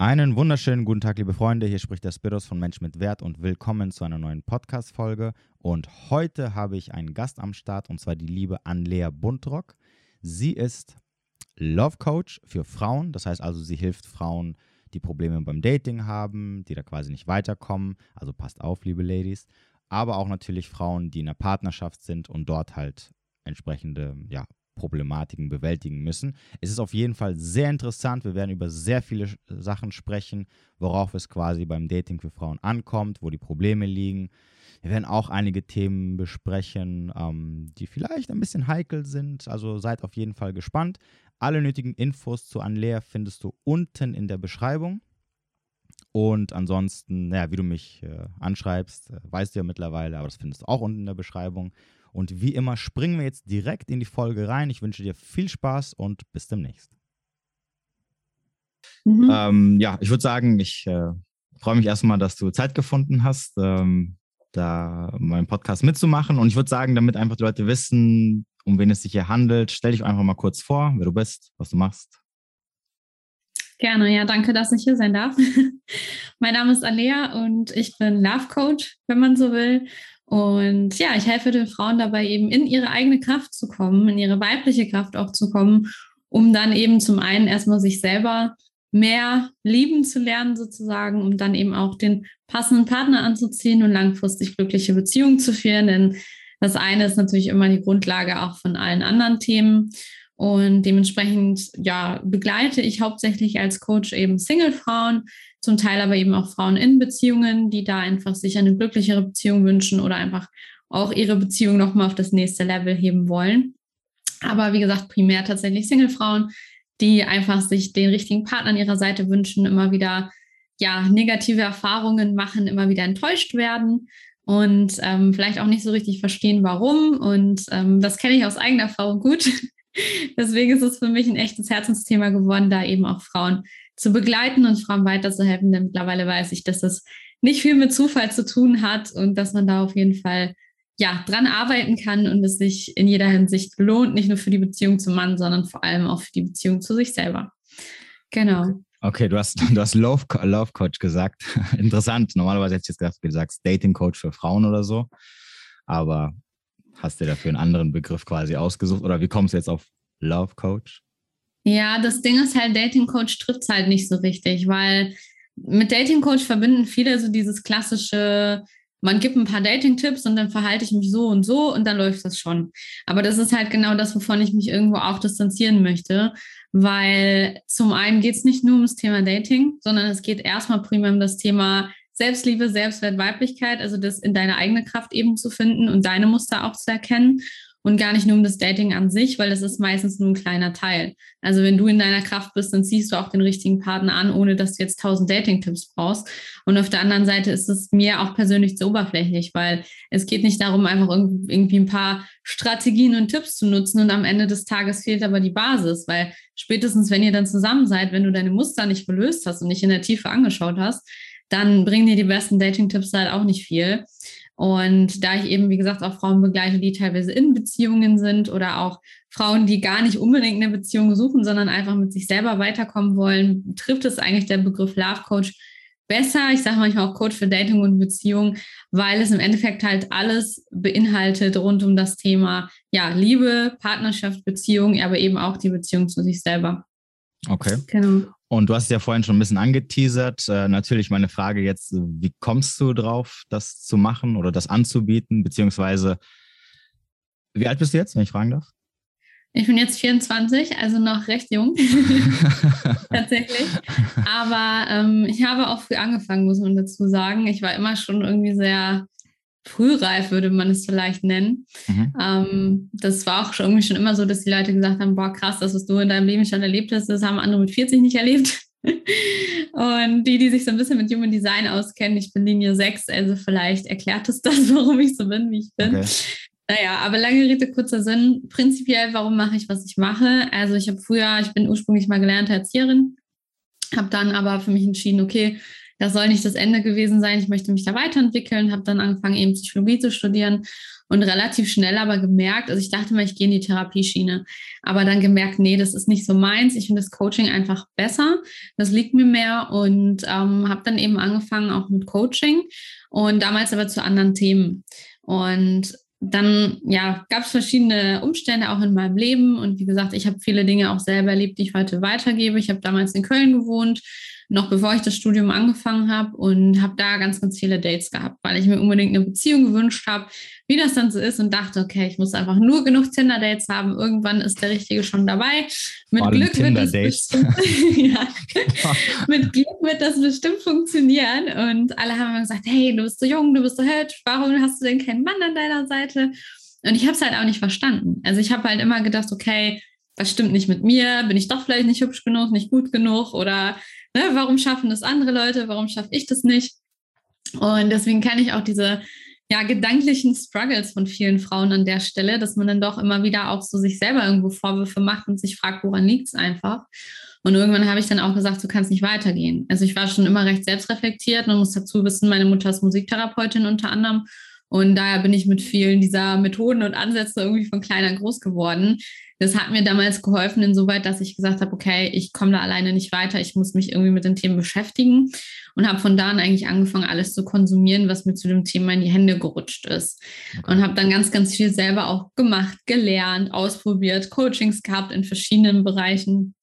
Einen wunderschönen guten Tag, liebe Freunde. Hier spricht der Spiros von Mensch mit Wert und willkommen zu einer neuen Podcast-Folge. Und heute habe ich einen Gast am Start und zwar die liebe Anlea Buntrock. Sie ist Love Coach für Frauen. Das heißt also, sie hilft Frauen, die Probleme beim Dating haben, die da quasi nicht weiterkommen. Also passt auf, liebe Ladies. Aber auch natürlich Frauen, die in einer Partnerschaft sind und dort halt entsprechende ja, Problematiken bewältigen müssen. Es ist auf jeden Fall sehr interessant. Wir werden über sehr viele Sachen sprechen, worauf es quasi beim Dating für Frauen ankommt, wo die Probleme liegen. Wir werden auch einige Themen besprechen, ähm, die vielleicht ein bisschen heikel sind. Also seid auf jeden Fall gespannt. Alle nötigen Infos zu Anlea findest du unten in der Beschreibung. Und ansonsten, naja, wie du mich äh, anschreibst, äh, weißt du ja mittlerweile, aber das findest du auch unten in der Beschreibung. Und wie immer springen wir jetzt direkt in die Folge rein. Ich wünsche dir viel Spaß und bis demnächst. Mhm. Ähm, ja, ich würde sagen, ich äh, freue mich erstmal, dass du Zeit gefunden hast, ähm, da meinen Podcast mitzumachen. Und ich würde sagen, damit einfach die Leute wissen, um wen es sich hier handelt, stell dich einfach mal kurz vor, wer du bist, was du machst. Gerne, ja, danke, dass ich hier sein darf. mein Name ist Alea und ich bin Love Coach, wenn man so will. Und ja, ich helfe den Frauen dabei, eben in ihre eigene Kraft zu kommen, in ihre weibliche Kraft auch zu kommen, um dann eben zum einen erstmal sich selber mehr lieben zu lernen, sozusagen, um dann eben auch den passenden Partner anzuziehen und langfristig glückliche Beziehungen zu führen. Denn das eine ist natürlich immer die Grundlage auch von allen anderen Themen. Und dementsprechend, ja, begleite ich hauptsächlich als Coach eben Single-Frauen, zum Teil aber eben auch Frauen in Beziehungen, die da einfach sich eine glücklichere Beziehung wünschen oder einfach auch ihre Beziehung nochmal auf das nächste Level heben wollen. Aber wie gesagt, primär tatsächlich Single-Frauen, die einfach sich den richtigen Partner an ihrer Seite wünschen, immer wieder ja, negative Erfahrungen machen, immer wieder enttäuscht werden und ähm, vielleicht auch nicht so richtig verstehen, warum. Und ähm, das kenne ich aus eigener Erfahrung gut. Deswegen ist es für mich ein echtes Herzensthema geworden, da eben auch Frauen zu begleiten und Frauen weiterzuhelfen. Denn mittlerweile weiß ich, dass das nicht viel mit Zufall zu tun hat und dass man da auf jeden Fall ja, dran arbeiten kann und es sich in jeder Hinsicht lohnt, nicht nur für die Beziehung zum Mann, sondern vor allem auch für die Beziehung zu sich selber. Genau. Okay, du hast, du hast Love, Love Coach gesagt. Interessant. Normalerweise hätte ich jetzt gedacht, du sagst Dating Coach für Frauen oder so. Aber hast du dafür einen anderen Begriff quasi ausgesucht? Oder wie kommst du jetzt auf Love Coach? Ja, das Ding ist halt, Dating Coach trifft es halt nicht so richtig, weil mit Dating Coach verbinden viele so dieses klassische, man gibt ein paar Dating-Tipps und dann verhalte ich mich so und so und dann läuft das schon. Aber das ist halt genau das, wovon ich mich irgendwo auch distanzieren möchte, weil zum einen geht es nicht nur ums Thema Dating, sondern es geht erstmal primär um das Thema Selbstliebe, Selbstwert, Weiblichkeit, also das in deine eigene Kraft eben zu finden und deine Muster auch zu erkennen und gar nicht nur um das Dating an sich, weil das ist meistens nur ein kleiner Teil. Also wenn du in deiner Kraft bist, dann ziehst du auch den richtigen Partner an, ohne dass du jetzt tausend Dating-Tipps brauchst. Und auf der anderen Seite ist es mir auch persönlich zu oberflächlich, weil es geht nicht darum, einfach irgendwie ein paar Strategien und Tipps zu nutzen und am Ende des Tages fehlt aber die Basis, weil spätestens, wenn ihr dann zusammen seid, wenn du deine Muster nicht gelöst hast und nicht in der Tiefe angeschaut hast, dann bringen dir die besten Dating-Tipps halt auch nicht viel. Und da ich eben, wie gesagt, auch Frauen begleite, die teilweise in Beziehungen sind oder auch Frauen, die gar nicht unbedingt eine Beziehung suchen, sondern einfach mit sich selber weiterkommen wollen, trifft es eigentlich der Begriff Love Coach besser. Ich sage manchmal auch Coach für Dating und Beziehung, weil es im Endeffekt halt alles beinhaltet rund um das Thema ja, Liebe, Partnerschaft, Beziehung, aber eben auch die Beziehung zu sich selber. Okay. Genau. Und du hast ja vorhin schon ein bisschen angeteasert. Äh, natürlich meine Frage jetzt, wie kommst du drauf, das zu machen oder das anzubieten? Beziehungsweise, wie alt bist du jetzt, wenn ich fragen darf? Ich bin jetzt 24, also noch recht jung, tatsächlich. Aber ähm, ich habe auch früh angefangen, muss man dazu sagen. Ich war immer schon irgendwie sehr frühreif, würde man es vielleicht nennen. Mhm. Ähm, das war auch schon irgendwie schon immer so, dass die Leute gesagt haben, boah, krass, das, was du in deinem Leben schon erlebt hast, das haben andere mit 40 nicht erlebt. Und die, die sich so ein bisschen mit Human Design auskennen, ich bin Linie 6, also vielleicht erklärt es das, warum ich so bin, wie ich bin. Okay. Naja, aber lange Rede, kurzer Sinn. Prinzipiell, warum mache ich, was ich mache? Also ich habe früher, ich bin ursprünglich mal gelernte Erzieherin, habe dann aber für mich entschieden, okay, das soll nicht das Ende gewesen sein. Ich möchte mich da weiterentwickeln, habe dann angefangen, eben Psychologie zu studieren und relativ schnell aber gemerkt, also ich dachte mal, ich gehe in die Therapieschiene, aber dann gemerkt, nee, das ist nicht so meins. Ich finde das Coaching einfach besser, das liegt mir mehr und ähm, habe dann eben angefangen auch mit Coaching und damals aber zu anderen Themen. Und dann ja, gab es verschiedene Umstände auch in meinem Leben. Und wie gesagt, ich habe viele Dinge auch selber erlebt, die ich heute weitergebe. Ich habe damals in Köln gewohnt, noch bevor ich das Studium angefangen habe und habe da ganz, ganz viele Dates gehabt, weil ich mir unbedingt eine Beziehung gewünscht habe, wie das dann so ist und dachte, okay, ich muss einfach nur genug Tinder-Dates haben. Irgendwann ist der Richtige schon dabei. Mit Glück wird das bestimmt, ja, mit Glück wird das bestimmt funktionieren. Und alle haben gesagt, hey, du bist so jung, du bist so hübsch, warum hast du denn keinen Mann an deiner Seite? Und ich habe es halt auch nicht verstanden. Also ich habe halt immer gedacht, okay, was stimmt nicht mit mir? Bin ich doch vielleicht nicht hübsch genug, nicht gut genug? Oder ne, warum schaffen das andere Leute? Warum schaffe ich das nicht? Und deswegen kann ich auch diese ja, gedanklichen Struggles von vielen Frauen an der Stelle, dass man dann doch immer wieder auch so sich selber irgendwo Vorwürfe macht und sich fragt, woran liegt es einfach. Und irgendwann habe ich dann auch gesagt, du kannst nicht weitergehen. Also ich war schon immer recht selbstreflektiert. Man muss dazu wissen, meine Mutter ist Musiktherapeutin unter anderem. Und daher bin ich mit vielen dieser Methoden und Ansätze irgendwie von kleiner groß geworden. Das hat mir damals geholfen, insoweit, dass ich gesagt habe, okay, ich komme da alleine nicht weiter, ich muss mich irgendwie mit den Themen beschäftigen und habe von da an eigentlich angefangen, alles zu konsumieren, was mir zu dem Thema in die Hände gerutscht ist. Okay. Und habe dann ganz, ganz viel selber auch gemacht, gelernt, ausprobiert, Coachings gehabt in verschiedenen Bereichen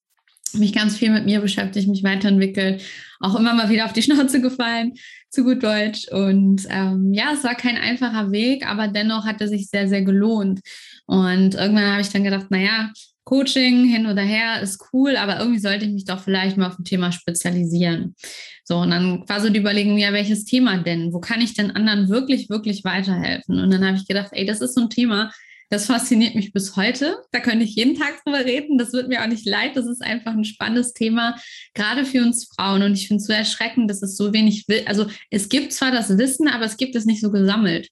mich ganz viel mit mir beschäftigt, mich weiterentwickelt, auch immer mal wieder auf die Schnauze gefallen, zu gut Deutsch. Und ähm, ja, es war kein einfacher Weg, aber dennoch hat er sich sehr, sehr gelohnt. Und irgendwann habe ich dann gedacht, naja, Coaching hin oder her ist cool, aber irgendwie sollte ich mich doch vielleicht mal auf ein Thema spezialisieren. So, und dann war so die Überlegung, ja, welches Thema denn? Wo kann ich denn anderen wirklich, wirklich weiterhelfen? Und dann habe ich gedacht, ey, das ist so ein Thema, das fasziniert mich bis heute. Da könnte ich jeden Tag drüber reden. Das wird mir auch nicht leid. Das ist einfach ein spannendes Thema, gerade für uns Frauen. Und ich finde es so erschreckend, dass es so wenig will. Also es gibt zwar das Wissen, aber es gibt es nicht so gesammelt.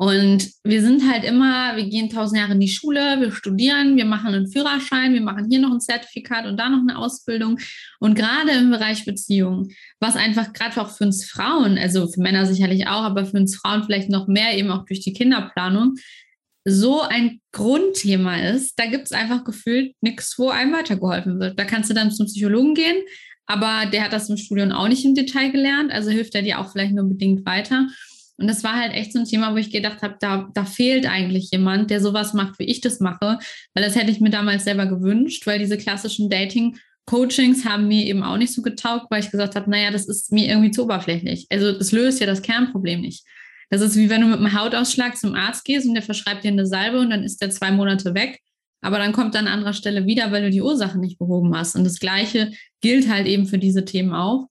Und wir sind halt immer, wir gehen tausend Jahre in die Schule, wir studieren, wir machen einen Führerschein, wir machen hier noch ein Zertifikat und da noch eine Ausbildung. Und gerade im Bereich Beziehungen, was einfach gerade auch für uns Frauen, also für Männer sicherlich auch, aber für uns Frauen vielleicht noch mehr eben auch durch die Kinderplanung, so ein Grundthema ist, da gibt es einfach gefühlt nichts, wo einem weitergeholfen wird. Da kannst du dann zum Psychologen gehen, aber der hat das im Studium auch nicht im Detail gelernt, also hilft er dir auch vielleicht nur bedingt weiter. Und das war halt echt so ein Thema, wo ich gedacht habe, da, da fehlt eigentlich jemand, der sowas macht, wie ich das mache, weil das hätte ich mir damals selber gewünscht, weil diese klassischen Dating- Coachings haben mir eben auch nicht so getaugt, weil ich gesagt habe, naja, das ist mir irgendwie zu oberflächlich. Also das löst ja das Kernproblem nicht. Das ist wie wenn du mit einem Hautausschlag zum Arzt gehst und der verschreibt dir eine Salbe und dann ist der zwei Monate weg. Aber dann kommt er an anderer Stelle wieder, weil du die Ursache nicht behoben hast. Und das Gleiche gilt halt eben für diese Themen auch.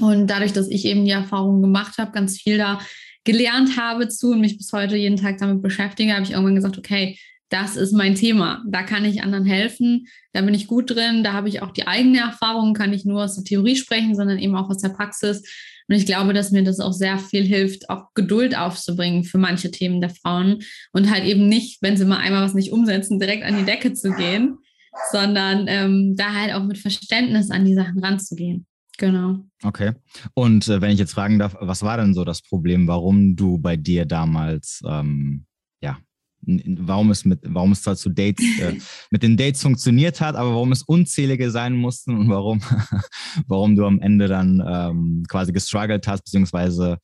Und dadurch, dass ich eben die Erfahrung gemacht habe, ganz viel da gelernt habe zu und mich bis heute jeden Tag damit beschäftige, habe ich irgendwann gesagt, okay, das ist mein Thema. Da kann ich anderen helfen. Da bin ich gut drin. Da habe ich auch die eigene Erfahrung, kann ich nur aus der Theorie sprechen, sondern eben auch aus der Praxis. Und ich glaube, dass mir das auch sehr viel hilft, auch Geduld aufzubringen für manche Themen der Frauen und halt eben nicht, wenn sie mal einmal was nicht umsetzen, direkt an die Decke zu gehen, sondern ähm, da halt auch mit Verständnis an die Sachen ranzugehen. Genau. Okay. Und äh, wenn ich jetzt fragen darf, was war denn so das Problem, warum du bei dir damals ähm, ja warum es mit, warum es zwar zu Dates, äh, mit den Dates funktioniert hat, aber warum es unzählige sein mussten und warum, warum du am Ende dann ähm, quasi gestruggelt hast, beziehungsweise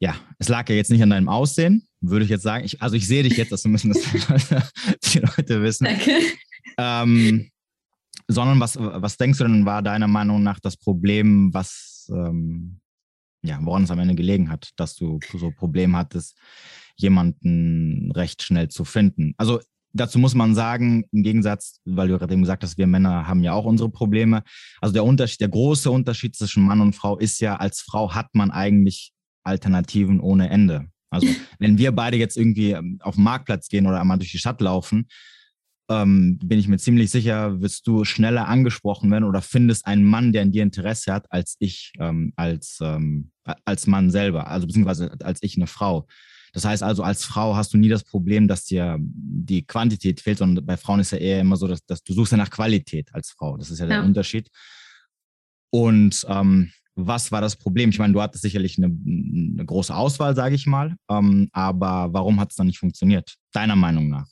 ja, es lag ja jetzt nicht an deinem Aussehen, würde ich jetzt sagen. Ich, also ich sehe dich jetzt, das müssen das die Leute, die Leute wissen. Danke. Ähm, sondern was, was denkst du denn, war deiner Meinung nach das Problem, was ähm, ja, woran es am Ende gelegen hat, dass du so ein Problem hattest, jemanden recht schnell zu finden. Also dazu muss man sagen, im Gegensatz, weil du gerade eben gesagt hast, wir Männer haben ja auch unsere Probleme. Also der Unterschied, der große Unterschied zwischen Mann und Frau ist ja, als Frau hat man eigentlich Alternativen ohne Ende. Also wenn wir beide jetzt irgendwie ähm, auf den Marktplatz gehen oder einmal durch die Stadt laufen, ähm, bin ich mir ziemlich sicher, wirst du schneller angesprochen werden oder findest einen Mann, der in dir Interesse hat, als ich ähm, als, ähm, als Mann selber, also beziehungsweise als ich eine Frau. Das heißt also, als Frau hast du nie das Problem, dass dir die Quantität fehlt, sondern bei Frauen ist ja eher immer so, dass, dass du suchst ja nach Qualität als Frau. Das ist ja, ja. der Unterschied. Und ähm, was war das Problem? Ich meine, du hattest sicherlich eine, eine große Auswahl, sage ich mal, ähm, aber warum hat es dann nicht funktioniert, deiner Meinung nach?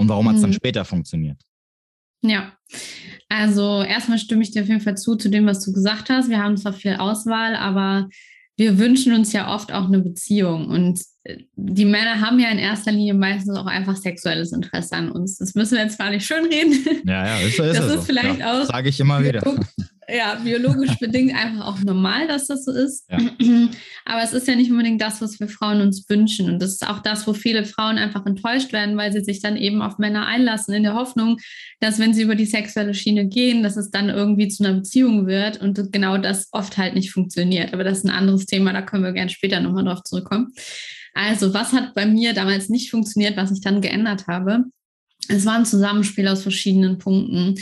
Und warum hat es dann mhm. später funktioniert? Ja, also erstmal stimme ich dir auf jeden Fall zu, zu dem, was du gesagt hast. Wir haben zwar viel Auswahl, aber wir wünschen uns ja oft auch eine Beziehung. Und äh, die Männer haben ja in erster Linie meistens auch einfach sexuelles Interesse an uns. Das müssen wir jetzt zwar nicht schön reden. Ja, ja, ist, ist das ist so. vielleicht ja, auch. Sage ich immer wieder ja, biologisch bedingt einfach auch normal, dass das so ist. Ja. Aber es ist ja nicht unbedingt das, was wir Frauen uns wünschen. Und das ist auch das, wo viele Frauen einfach enttäuscht werden, weil sie sich dann eben auf Männer einlassen, in der Hoffnung, dass wenn sie über die sexuelle Schiene gehen, dass es dann irgendwie zu einer Beziehung wird und genau das oft halt nicht funktioniert. Aber das ist ein anderes Thema, da können wir gerne später nochmal drauf zurückkommen. Also, was hat bei mir damals nicht funktioniert, was ich dann geändert habe? Es war ein Zusammenspiel aus verschiedenen Punkten.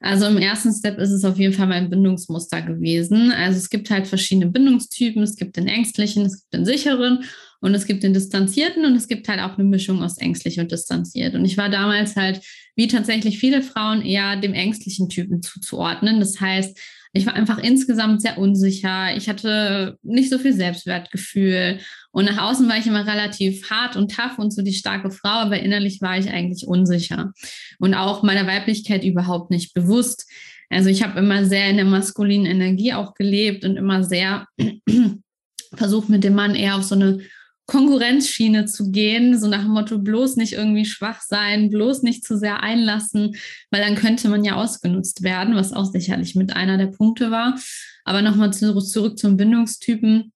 Also im ersten Step ist es auf jeden Fall mein Bindungsmuster gewesen. Also es gibt halt verschiedene Bindungstypen. Es gibt den ängstlichen, es gibt den sicheren und es gibt den distanzierten und es gibt halt auch eine Mischung aus ängstlich und distanziert. Und ich war damals halt, wie tatsächlich viele Frauen, eher dem ängstlichen Typen zuzuordnen. Das heißt, ich war einfach insgesamt sehr unsicher. Ich hatte nicht so viel Selbstwertgefühl. Und nach außen war ich immer relativ hart und tough und so die starke Frau, aber innerlich war ich eigentlich unsicher. Und auch meiner Weiblichkeit überhaupt nicht bewusst. Also ich habe immer sehr in der maskulinen Energie auch gelebt und immer sehr versucht mit dem Mann eher auf so eine Konkurrenzschiene zu gehen, so nach dem Motto, bloß nicht irgendwie schwach sein, bloß nicht zu sehr einlassen, weil dann könnte man ja ausgenutzt werden, was auch sicherlich mit einer der Punkte war. Aber nochmal zurück, zum Bindungstypen.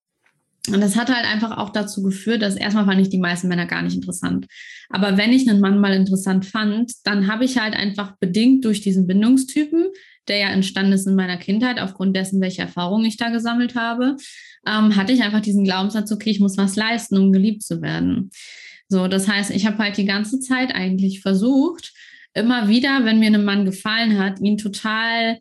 Und das hat halt einfach auch dazu geführt, dass erstmal fand ich die meisten Männer gar nicht interessant. Aber wenn ich einen Mann mal interessant fand, dann habe ich halt einfach bedingt durch diesen Bindungstypen, der ja entstanden ist in meiner Kindheit, aufgrund dessen, welche Erfahrungen ich da gesammelt habe, ähm, hatte ich einfach diesen Glaubenssatz, okay, ich muss was leisten, um geliebt zu werden. So, das heißt, ich habe halt die ganze Zeit eigentlich versucht, immer wieder, wenn mir ein Mann gefallen hat, ihn total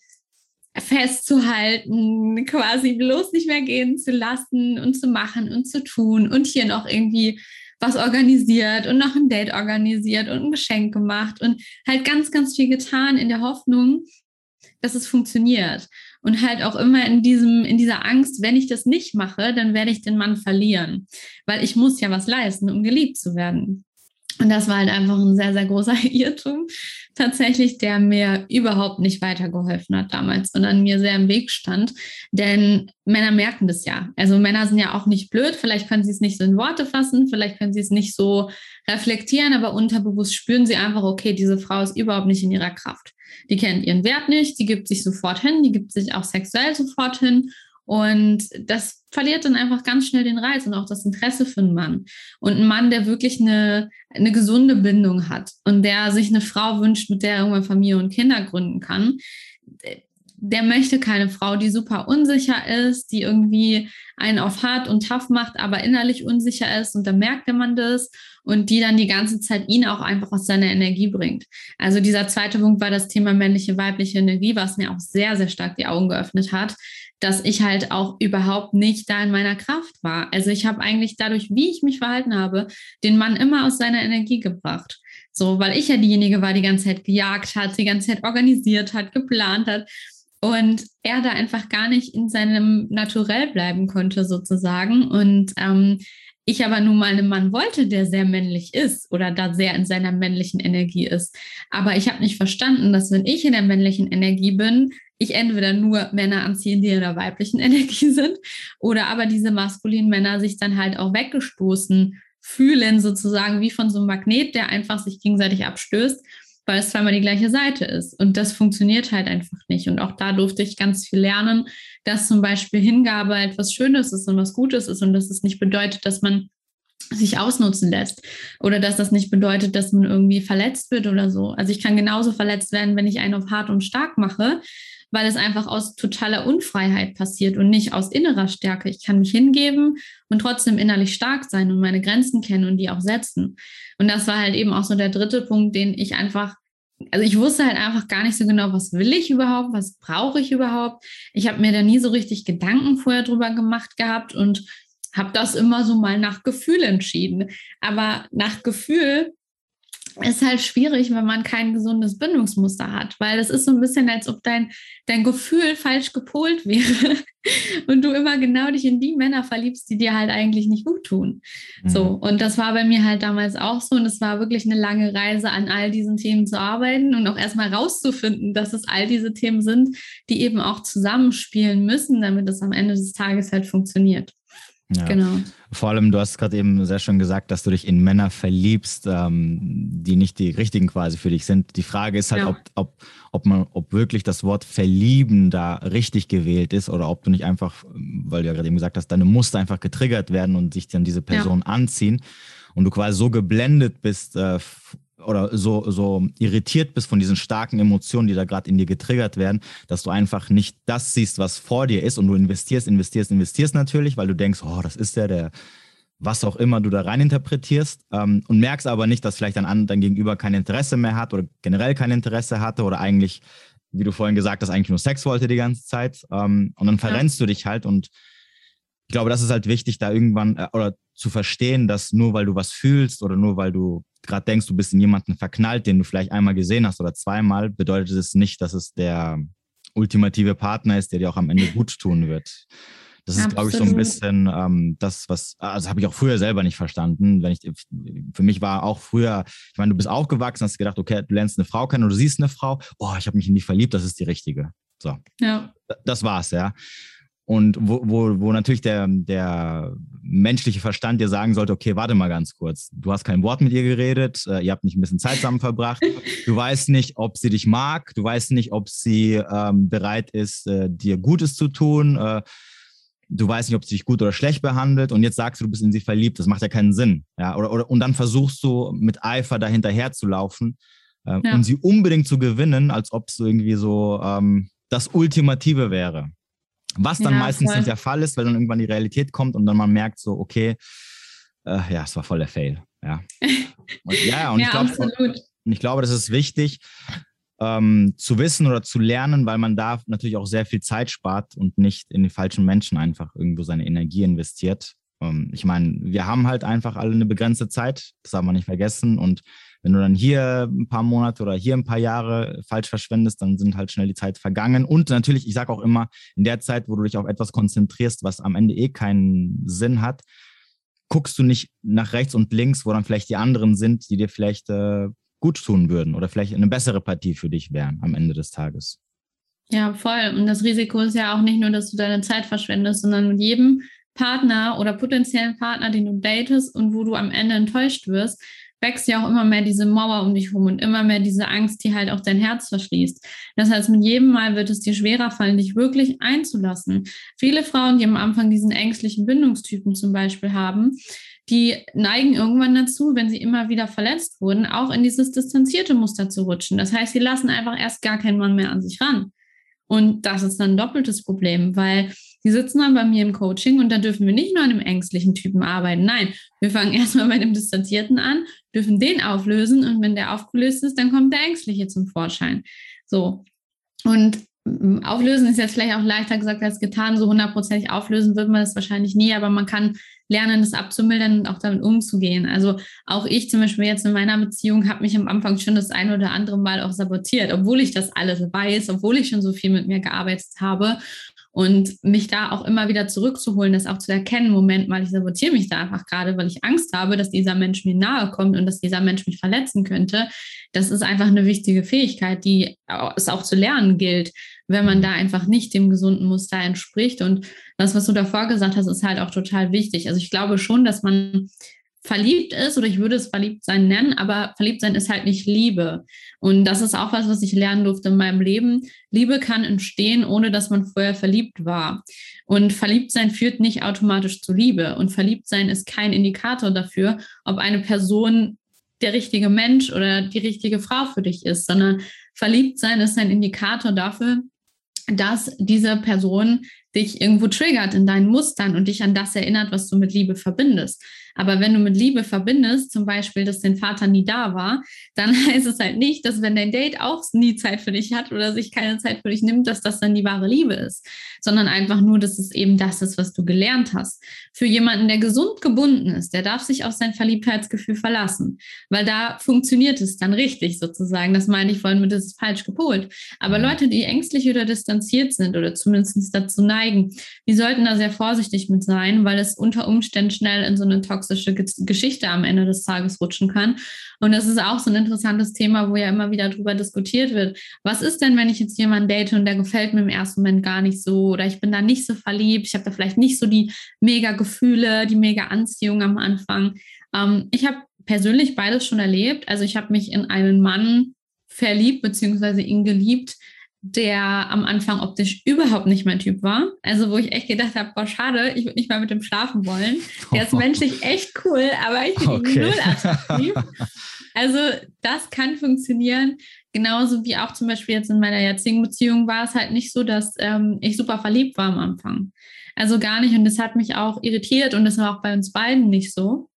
festzuhalten, quasi bloß nicht mehr gehen zu lassen und zu machen und zu tun und hier noch irgendwie was organisiert und noch ein Date organisiert und ein Geschenk gemacht und halt ganz, ganz viel getan in der Hoffnung, dass es funktioniert und halt auch immer in diesem, in dieser Angst, wenn ich das nicht mache, dann werde ich den Mann verlieren, weil ich muss ja was leisten, um geliebt zu werden. Und das war halt einfach ein sehr, sehr großer Irrtum tatsächlich, der mir überhaupt nicht weitergeholfen hat damals, sondern mir sehr im Weg stand. Denn Männer merken das ja. Also Männer sind ja auch nicht blöd. Vielleicht können sie es nicht so in Worte fassen, vielleicht können sie es nicht so reflektieren, aber unterbewusst spüren sie einfach, okay, diese Frau ist überhaupt nicht in ihrer Kraft. Die kennt ihren Wert nicht, die gibt sich sofort hin, die gibt sich auch sexuell sofort hin. Und das verliert dann einfach ganz schnell den Reiz und auch das Interesse für einen Mann. Und ein Mann, der wirklich eine, eine gesunde Bindung hat und der sich eine Frau wünscht, mit der er irgendwann Familie und Kinder gründen kann, der möchte keine Frau, die super unsicher ist, die irgendwie einen auf hart und tough macht, aber innerlich unsicher ist und da merkt man das und die dann die ganze Zeit ihn auch einfach aus seiner Energie bringt. Also dieser zweite Punkt war das Thema männliche, weibliche Energie, was mir auch sehr, sehr stark die Augen geöffnet hat, dass ich halt auch überhaupt nicht da in meiner Kraft war. Also ich habe eigentlich dadurch, wie ich mich verhalten habe, den Mann immer aus seiner Energie gebracht. So, weil ich ja diejenige war, die ganze Zeit gejagt hat, die ganze Zeit organisiert hat, geplant hat und er da einfach gar nicht in seinem Naturell bleiben konnte sozusagen und ähm, ich aber nun mal einen Mann wollte, der sehr männlich ist oder da sehr in seiner männlichen Energie ist. Aber ich habe nicht verstanden, dass wenn ich in der männlichen Energie bin, ich entweder nur Männer anziehen, die in der weiblichen Energie sind, oder aber diese maskulinen Männer sich dann halt auch weggestoßen fühlen, sozusagen wie von so einem Magnet, der einfach sich gegenseitig abstößt weil es zweimal die gleiche Seite ist. Und das funktioniert halt einfach nicht. Und auch da durfte ich ganz viel lernen, dass zum Beispiel Hingabe etwas Schönes ist und was Gutes ist und dass es nicht bedeutet, dass man sich ausnutzen lässt oder dass das nicht bedeutet, dass man irgendwie verletzt wird oder so. Also ich kann genauso verletzt werden, wenn ich einen auf hart und stark mache, weil es einfach aus totaler Unfreiheit passiert und nicht aus innerer Stärke. Ich kann mich hingeben und trotzdem innerlich stark sein und meine Grenzen kennen und die auch setzen. Und das war halt eben auch so der dritte Punkt, den ich einfach also ich wusste halt einfach gar nicht so genau, was will ich überhaupt, was brauche ich überhaupt. Ich habe mir da nie so richtig Gedanken vorher drüber gemacht gehabt und habe das immer so mal nach Gefühl entschieden. Aber nach Gefühl ist halt schwierig, wenn man kein gesundes Bindungsmuster hat, weil es ist so ein bisschen, als ob dein, dein Gefühl falsch gepolt wäre und du immer genau dich in die Männer verliebst, die dir halt eigentlich nicht gut tun. Mhm. So, und das war bei mir halt damals auch so und es war wirklich eine lange Reise, an all diesen Themen zu arbeiten und auch erstmal rauszufinden, dass es all diese Themen sind, die eben auch zusammenspielen müssen, damit es am Ende des Tages halt funktioniert. Ja. Genau. Vor allem, du hast gerade eben sehr schön gesagt, dass du dich in Männer verliebst, ähm, die nicht die richtigen quasi für dich sind. Die Frage ist halt, ja. ob, ob, ob man, ob wirklich das Wort verlieben da richtig gewählt ist oder ob du nicht einfach, weil du ja gerade eben gesagt hast, deine Muster einfach getriggert werden und sich dann diese Person ja. anziehen und du quasi so geblendet bist äh, oder so, so irritiert bist von diesen starken Emotionen, die da gerade in dir getriggert werden, dass du einfach nicht das siehst, was vor dir ist und du investierst, investierst, investierst natürlich, weil du denkst, oh, das ist der, der, was auch immer du da rein interpretierst ähm, und merkst aber nicht, dass vielleicht dein, dein Gegenüber kein Interesse mehr hat oder generell kein Interesse hatte oder eigentlich, wie du vorhin gesagt hast, eigentlich nur Sex wollte die ganze Zeit ähm, und dann verrennst ja. du dich halt und ich glaube, das ist halt wichtig, da irgendwann äh, oder zu verstehen, dass nur weil du was fühlst oder nur weil du gerade denkst, du bist in jemanden verknallt, den du vielleicht einmal gesehen hast oder zweimal, bedeutet es nicht, dass es der ultimative Partner ist, der dir auch am Ende gut tun wird. Das ist, glaube ich, so ein bisschen ähm, das, was, also habe ich auch früher selber nicht verstanden. Wenn ich, für mich war auch früher, ich meine, du bist aufgewachsen, hast gedacht, okay, du lernst eine Frau kennen oder du siehst eine Frau, oh, ich habe mich in die verliebt, das ist die richtige. So. Ja. Das war's, ja. Und wo, wo, wo natürlich der, der menschliche Verstand dir sagen sollte, okay, warte mal ganz kurz. Du hast kein Wort mit ihr geredet, äh, ihr habt nicht ein bisschen Zeit zusammen verbracht. Du weißt nicht, ob sie dich mag, du weißt nicht, ob sie ähm, bereit ist, äh, dir Gutes zu tun. Äh, du weißt nicht, ob sie dich gut oder schlecht behandelt. Und jetzt sagst du, du bist in sie verliebt. Das macht ja keinen Sinn. Ja? Oder, oder, und dann versuchst du mit Eifer dahinterher zu laufen äh, ja. und sie unbedingt zu gewinnen, als ob es irgendwie so ähm, das Ultimative wäre. Was dann ja, meistens voll. nicht der Fall ist, weil dann irgendwann die Realität kommt und dann man merkt so, okay, äh, ja, es war voll der Fail. Ja, und, ja, und, ja, ich glaub, und ich glaube, das ist wichtig ähm, zu wissen oder zu lernen, weil man da natürlich auch sehr viel Zeit spart und nicht in die falschen Menschen einfach irgendwo seine Energie investiert. Ähm, ich meine, wir haben halt einfach alle eine begrenzte Zeit, das darf man nicht vergessen und wenn du dann hier ein paar Monate oder hier ein paar Jahre falsch verschwendest, dann sind halt schnell die Zeit vergangen. Und natürlich, ich sage auch immer, in der Zeit, wo du dich auf etwas konzentrierst, was am Ende eh keinen Sinn hat, guckst du nicht nach rechts und links, wo dann vielleicht die anderen sind, die dir vielleicht äh, gut tun würden oder vielleicht eine bessere Partie für dich wären am Ende des Tages. Ja, voll. Und das Risiko ist ja auch nicht nur, dass du deine Zeit verschwendest, sondern mit jedem Partner oder potenziellen Partner, den du datest und wo du am Ende enttäuscht wirst, wächst ja auch immer mehr diese Mauer um dich herum und immer mehr diese Angst, die halt auch dein Herz verschließt. Das heißt, mit jedem Mal wird es dir schwerer fallen, dich wirklich einzulassen. Viele Frauen, die am Anfang diesen ängstlichen Bindungstypen zum Beispiel haben, die neigen irgendwann dazu, wenn sie immer wieder verletzt wurden, auch in dieses distanzierte Muster zu rutschen. Das heißt, sie lassen einfach erst gar keinen Mann mehr an sich ran. Und das ist dann ein doppeltes Problem, weil die sitzen dann bei mir im Coaching und da dürfen wir nicht nur an einem ängstlichen Typen arbeiten. Nein, wir fangen erstmal bei dem Distanzierten an, dürfen den auflösen und wenn der aufgelöst ist, dann kommt der Ängstliche zum Vorschein. So. Und Auflösen ist jetzt vielleicht auch leichter gesagt als getan. So hundertprozentig auflösen wird man das wahrscheinlich nie, aber man kann lernen, das abzumildern und auch damit umzugehen. Also auch ich zum Beispiel jetzt in meiner Beziehung habe mich am Anfang schon das ein oder andere Mal auch sabotiert, obwohl ich das alles weiß, obwohl ich schon so viel mit mir gearbeitet habe. Und mich da auch immer wieder zurückzuholen, das auch zu erkennen, Moment mal, ich sabotiere mich da einfach gerade, weil ich Angst habe, dass dieser Mensch mir nahe kommt und dass dieser Mensch mich verletzen könnte. Das ist einfach eine wichtige Fähigkeit, die es auch zu lernen gilt, wenn man da einfach nicht dem gesunden Muster entspricht. Und das, was du davor gesagt hast, ist halt auch total wichtig. Also ich glaube schon, dass man verliebt ist, oder ich würde es verliebt sein nennen, aber verliebt sein ist halt nicht Liebe. Und das ist auch was, was ich lernen durfte in meinem Leben. Liebe kann entstehen, ohne dass man vorher verliebt war. Und verliebt sein führt nicht automatisch zu Liebe. Und verliebt sein ist kein Indikator dafür, ob eine Person der richtige Mensch oder die richtige Frau für dich ist, sondern verliebt sein ist ein Indikator dafür, dass diese Person dich irgendwo triggert in deinen Mustern und dich an das erinnert, was du mit Liebe verbindest. Aber wenn du mit Liebe verbindest, zum Beispiel, dass dein Vater nie da war, dann heißt es halt nicht, dass wenn dein Date auch nie Zeit für dich hat oder sich keine Zeit für dich nimmt, dass das dann die wahre Liebe ist, sondern einfach nur, dass es eben das ist, was du gelernt hast. Für jemanden, der gesund gebunden ist, der darf sich auf sein Verliebtheitsgefühl verlassen, weil da funktioniert es dann richtig sozusagen. Das meine ich vorhin mit, das ist falsch gepolt. Aber mhm. Leute, die ängstlich oder distanziert sind oder zumindest dazu neigen, die sollten da sehr vorsichtig mit sein, weil es unter Umständen schnell in so eine toxische Geschichte am Ende des Tages rutschen kann. Und das ist auch so ein interessantes Thema, wo ja immer wieder darüber diskutiert wird. Was ist denn, wenn ich jetzt jemanden date und der gefällt mir im ersten Moment gar nicht so oder ich bin da nicht so verliebt, ich habe da vielleicht nicht so die mega Gefühle, die mega Anziehung am Anfang. Ähm, ich habe persönlich beides schon erlebt. Also ich habe mich in einen Mann verliebt, beziehungsweise ihn geliebt, der am Anfang optisch überhaupt nicht mein Typ war. Also wo ich echt gedacht habe, boah, schade, ich würde nicht mal mit dem schlafen wollen. Der ist menschlich echt cool, aber ich bin okay. null attraktiv. Also das kann funktionieren. Genauso wie auch zum Beispiel jetzt in meiner jetzigen Beziehung war es halt nicht so, dass ähm, ich super verliebt war am Anfang. Also gar nicht. Und das hat mich auch irritiert und das war auch bei uns beiden nicht so.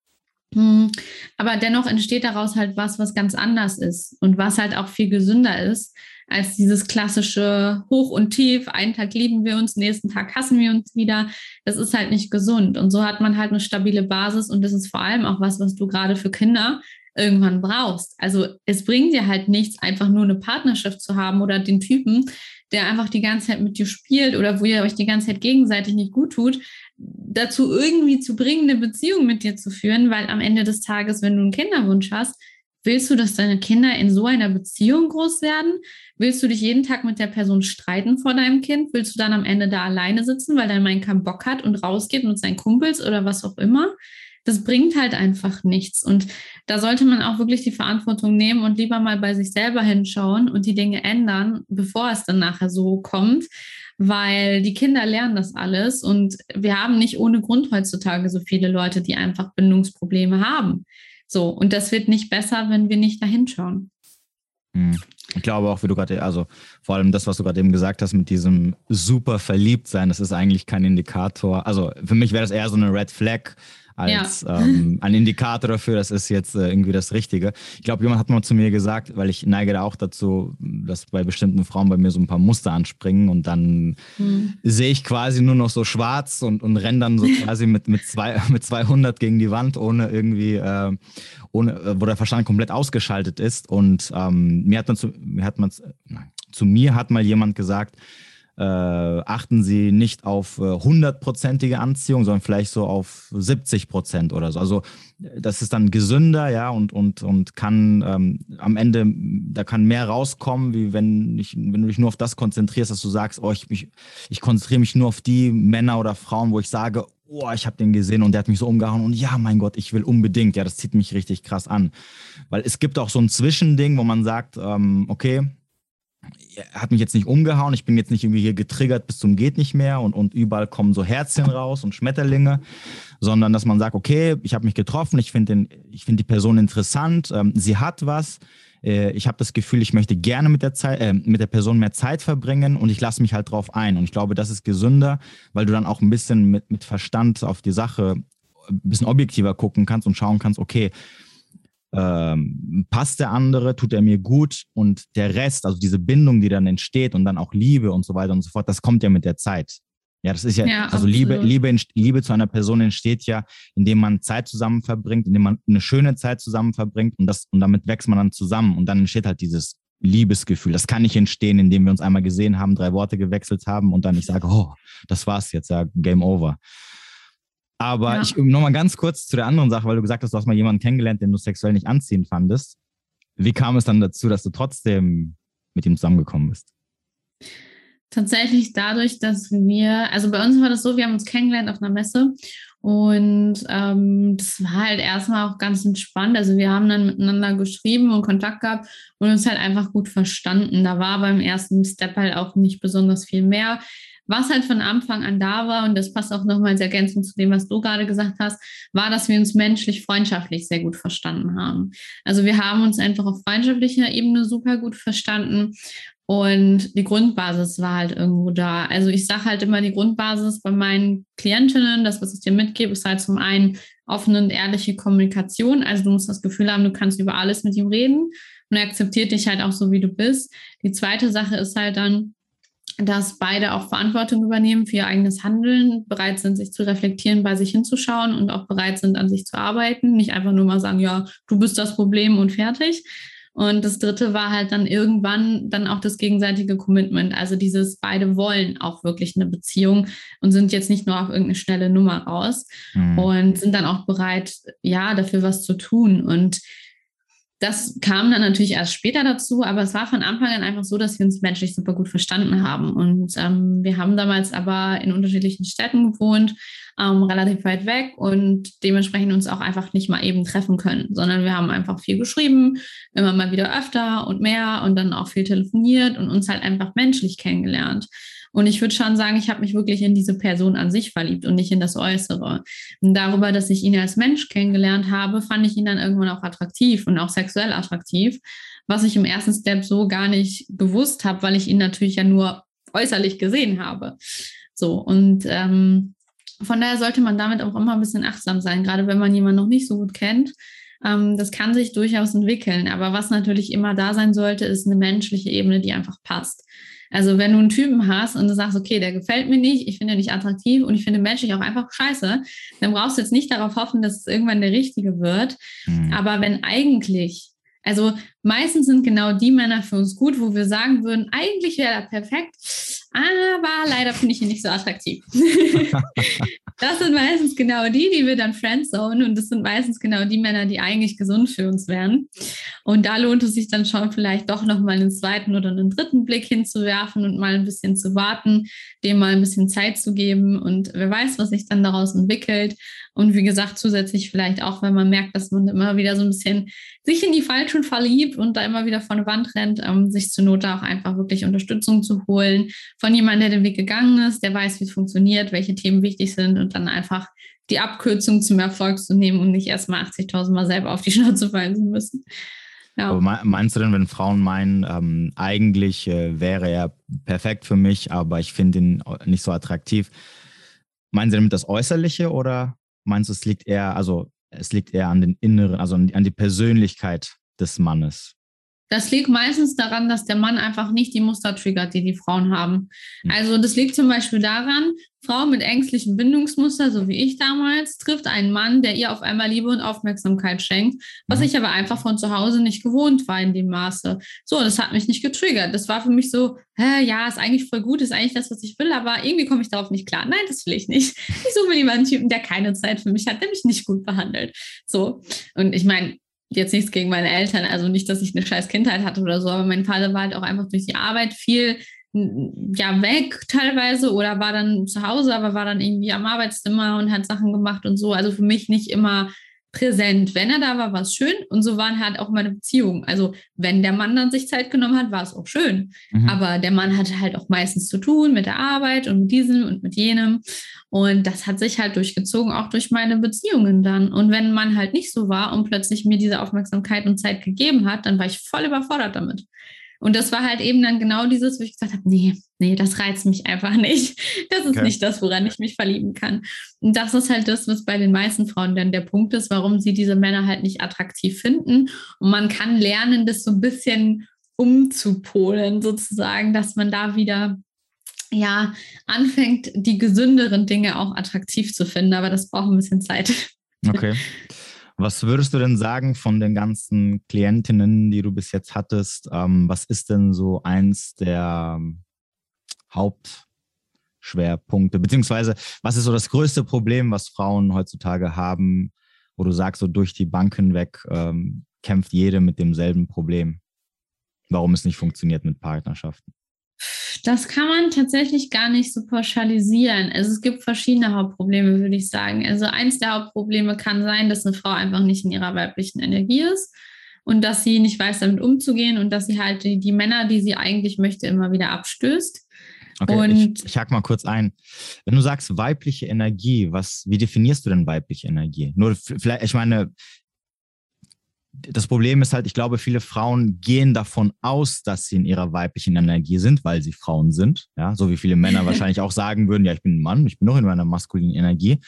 Hm, aber dennoch entsteht daraus halt was, was ganz anders ist und was halt auch viel gesünder ist als dieses klassische Hoch und Tief. Einen Tag lieben wir uns, nächsten Tag hassen wir uns wieder. Das ist halt nicht gesund. Und so hat man halt eine stabile Basis und das ist vor allem auch was, was du gerade für Kinder irgendwann brauchst. Also es bringt dir halt nichts, einfach nur eine Partnerschaft zu haben oder den Typen, der einfach die ganze Zeit mit dir spielt oder wo ihr euch die ganze Zeit gegenseitig nicht gut tut, dazu irgendwie zu bringen, eine Beziehung mit dir zu führen, weil am Ende des Tages, wenn du einen Kinderwunsch hast, willst du, dass deine Kinder in so einer Beziehung groß werden? Willst du dich jeden Tag mit der Person streiten vor deinem Kind? Willst du dann am Ende da alleine sitzen, weil dein Mann keinen Bock hat und rausgeht mit seinen Kumpels oder was auch immer? Das bringt halt einfach nichts. Und da sollte man auch wirklich die Verantwortung nehmen und lieber mal bei sich selber hinschauen und die Dinge ändern, bevor es dann nachher so kommt weil die Kinder lernen das alles und wir haben nicht ohne Grund heutzutage so viele Leute, die einfach Bindungsprobleme haben. So, und das wird nicht besser, wenn wir nicht dahin schauen. Hm. Ich glaube auch, wie du gerade, also vor allem das, was du gerade eben gesagt hast mit diesem super verliebt sein, das ist eigentlich kein Indikator. Also für mich wäre das eher so eine Red Flag, als ja. ähm, ein Indikator dafür, das ist jetzt äh, irgendwie das Richtige. Ich glaube, jemand hat mal zu mir gesagt, weil ich neige da auch dazu, dass bei bestimmten Frauen bei mir so ein paar Muster anspringen und dann mhm. sehe ich quasi nur noch so schwarz und, und renne dann so quasi mit, mit, zwei, mit 200 gegen die Wand, ohne irgendwie, äh, ohne, äh, wo der Verstand komplett ausgeschaltet ist. Und ähm, mir hat man zu, mir hat man, zu mir hat mal jemand gesagt, äh, achten sie nicht auf hundertprozentige äh, Anziehung, sondern vielleicht so auf 70 Prozent oder so. Also das ist dann gesünder, ja, und, und, und kann ähm, am Ende, da kann mehr rauskommen, wie wenn, ich, wenn du dich nur auf das konzentrierst, dass du sagst, oh, ich, mich, ich konzentriere mich nur auf die Männer oder Frauen, wo ich sage, oh, ich habe den gesehen und der hat mich so umgehauen und ja, mein Gott, ich will unbedingt, ja, das zieht mich richtig krass an. Weil es gibt auch so ein Zwischending, wo man sagt, ähm, okay, hat mich jetzt nicht umgehauen, ich bin jetzt nicht irgendwie hier getriggert bis zum geht nicht mehr und, und überall kommen so Herzchen raus und Schmetterlinge, sondern dass man sagt, okay, ich habe mich getroffen, ich finde find die Person interessant, ähm, sie hat was, äh, ich habe das Gefühl, ich möchte gerne mit der, Zeit, äh, mit der Person mehr Zeit verbringen und ich lasse mich halt drauf ein. Und ich glaube, das ist gesünder, weil du dann auch ein bisschen mit, mit Verstand auf die Sache ein bisschen objektiver gucken kannst und schauen kannst, okay, ähm, passt der andere, tut er mir gut und der Rest, also diese Bindung, die dann entsteht und dann auch Liebe und so weiter und so fort, das kommt ja mit der Zeit. Ja, das ist ja, ja also Liebe, Liebe, Liebe zu einer Person entsteht ja, indem man Zeit zusammen verbringt, indem man eine schöne Zeit zusammen verbringt und das, und damit wächst man dann zusammen und dann entsteht halt dieses Liebesgefühl. Das kann nicht entstehen, indem wir uns einmal gesehen haben, drei Worte gewechselt haben und dann ich sage, oh, das war's jetzt, ja, Game over. Aber ja. ich nochmal ganz kurz zu der anderen Sache, weil du gesagt hast, du hast mal jemanden kennengelernt, den du sexuell nicht anziehend fandest. Wie kam es dann dazu, dass du trotzdem mit ihm zusammengekommen bist? Tatsächlich dadurch, dass wir, also bei uns war das so, wir haben uns kennengelernt auf einer Messe und ähm, das war halt erstmal auch ganz entspannt. Also wir haben dann miteinander geschrieben und Kontakt gehabt und uns halt einfach gut verstanden. Da war beim ersten Step halt auch nicht besonders viel mehr. Was halt von Anfang an da war, und das passt auch nochmal als Ergänzung zu dem, was du gerade gesagt hast, war, dass wir uns menschlich, freundschaftlich sehr gut verstanden haben. Also wir haben uns einfach auf freundschaftlicher Ebene super gut verstanden. Und die Grundbasis war halt irgendwo da. Also ich sage halt immer, die Grundbasis bei meinen Klientinnen, das, was ich dir mitgebe, ist halt zum einen offene und ehrliche Kommunikation. Also du musst das Gefühl haben, du kannst über alles mit ihm reden und er akzeptiert dich halt auch so, wie du bist. Die zweite Sache ist halt dann, dass beide auch Verantwortung übernehmen für ihr eigenes Handeln, bereit sind, sich zu reflektieren, bei sich hinzuschauen und auch bereit sind, an sich zu arbeiten. Nicht einfach nur mal sagen, ja, du bist das Problem und fertig, und das dritte war halt dann irgendwann dann auch das gegenseitige Commitment. Also dieses beide wollen auch wirklich eine Beziehung und sind jetzt nicht nur auf irgendeine schnelle Nummer raus mhm. und sind dann auch bereit, ja, dafür was zu tun. Und das kam dann natürlich erst später dazu, aber es war von Anfang an einfach so, dass wir uns menschlich super gut verstanden haben. Und ähm, wir haben damals aber in unterschiedlichen Städten gewohnt ähm, relativ weit weg und dementsprechend uns auch einfach nicht mal eben treffen können, sondern wir haben einfach viel geschrieben, immer mal wieder öfter und mehr und dann auch viel telefoniert und uns halt einfach menschlich kennengelernt. Und ich würde schon sagen, ich habe mich wirklich in diese Person an sich verliebt und nicht in das Äußere. Und darüber, dass ich ihn als Mensch kennengelernt habe, fand ich ihn dann irgendwann auch attraktiv und auch sexuell attraktiv, was ich im ersten Step so gar nicht gewusst habe, weil ich ihn natürlich ja nur äußerlich gesehen habe. So, und ähm, von daher sollte man damit auch immer ein bisschen achtsam sein, gerade wenn man jemanden noch nicht so gut kennt. Ähm, das kann sich durchaus entwickeln. Aber was natürlich immer da sein sollte, ist eine menschliche Ebene, die einfach passt. Also wenn du einen Typen hast und du sagst, okay, der gefällt mir nicht, ich finde ihn nicht attraktiv und ich finde menschlich auch einfach scheiße, dann brauchst du jetzt nicht darauf hoffen, dass es irgendwann der richtige wird. Mhm. Aber wenn eigentlich also meistens sind genau die Männer für uns gut, wo wir sagen würden, eigentlich wäre er perfekt, aber leider finde ich ihn nicht so attraktiv. das sind meistens genau die, die wir dann friendzone und das sind meistens genau die Männer, die eigentlich gesund für uns wären. Und da lohnt es sich dann schon vielleicht doch nochmal einen zweiten oder einen dritten Blick hinzuwerfen und mal ein bisschen zu warten, dem mal ein bisschen Zeit zu geben und wer weiß, was sich dann daraus entwickelt. Und wie gesagt, zusätzlich vielleicht auch, wenn man merkt, dass man immer wieder so ein bisschen sich in die Falschen verliebt und da immer wieder von der Wand rennt, ähm, sich zur Not auch einfach wirklich Unterstützung zu holen von jemandem, der den Weg gegangen ist, der weiß, wie es funktioniert, welche Themen wichtig sind und dann einfach die Abkürzung zum Erfolg zu nehmen und nicht erstmal 80.000 Mal selber auf die Schnauze fallen zu müssen. Ja. Aber meinst du denn, wenn Frauen meinen, ähm, eigentlich äh, wäre er perfekt für mich, aber ich finde ihn nicht so attraktiv, meinen sie damit das Äußerliche oder meinst du, es liegt eher, also es liegt eher an den inneren, also an die Persönlichkeit des Mannes? Das liegt meistens daran, dass der Mann einfach nicht die Muster triggert, die die Frauen haben. Hm. Also das liegt zum Beispiel daran, Frau mit ängstlichen Bindungsmuster, so wie ich damals, trifft einen Mann, der ihr auf einmal Liebe und Aufmerksamkeit schenkt, was mhm. ich aber einfach von zu Hause nicht gewohnt war in dem Maße. So, das hat mich nicht getriggert. Das war für mich so, hä, ja, ist eigentlich voll gut, ist eigentlich das, was ich will, aber irgendwie komme ich darauf nicht klar. Nein, das will ich nicht. Ich suche mir lieber einen Typen, der keine Zeit für mich hat, der mich nicht gut behandelt. So. Und ich meine, jetzt nichts gegen meine Eltern, also nicht, dass ich eine scheiß Kindheit hatte oder so, aber mein Vater war halt auch einfach durch die Arbeit viel ja weg teilweise oder war dann zu Hause, aber war dann irgendwie am Arbeitszimmer und hat Sachen gemacht und so. Also für mich nicht immer präsent. Wenn er da war, war es schön und so waren halt auch meine Beziehungen. Also wenn der Mann dann sich Zeit genommen hat, war es auch schön. Mhm. Aber der Mann hatte halt auch meistens zu tun mit der Arbeit und mit diesem und mit jenem. Und das hat sich halt durchgezogen, auch durch meine Beziehungen dann. Und wenn man halt nicht so war und plötzlich mir diese Aufmerksamkeit und Zeit gegeben hat, dann war ich voll überfordert damit. Und das war halt eben dann genau dieses, wo ich gesagt habe, nee, nee, das reizt mich einfach nicht. Das ist okay. nicht das, woran ich mich verlieben kann. Und das ist halt das, was bei den meisten Frauen dann der Punkt ist, warum sie diese Männer halt nicht attraktiv finden. Und man kann lernen, das so ein bisschen umzupolen, sozusagen, dass man da wieder ja, anfängt, die gesünderen Dinge auch attraktiv zu finden, aber das braucht ein bisschen Zeit. Okay. Was würdest du denn sagen von den ganzen Klientinnen, die du bis jetzt hattest? Ähm, was ist denn so eins der ähm, Hauptschwerpunkte? Beziehungsweise, was ist so das größte Problem, was Frauen heutzutage haben, wo du sagst, so durch die Banken weg ähm, kämpft jede mit demselben Problem? Warum es nicht funktioniert mit Partnerschaften? Das kann man tatsächlich gar nicht so pauschalisieren. Also es gibt verschiedene Hauptprobleme, würde ich sagen. Also eins der Hauptprobleme kann sein, dass eine Frau einfach nicht in ihrer weiblichen Energie ist und dass sie nicht weiß, damit umzugehen und dass sie halt die, die Männer, die sie eigentlich möchte, immer wieder abstößt. Okay, und ich, ich hake mal kurz ein. Wenn du sagst weibliche Energie, was, wie definierst du denn weibliche Energie? Nur vielleicht, ich meine, das Problem ist halt, ich glaube, viele Frauen gehen davon aus, dass sie in ihrer weiblichen Energie sind, weil sie Frauen sind. Ja, so wie viele Männer wahrscheinlich auch sagen würden, ja, ich bin ein Mann, ich bin noch in meiner maskulinen Energie.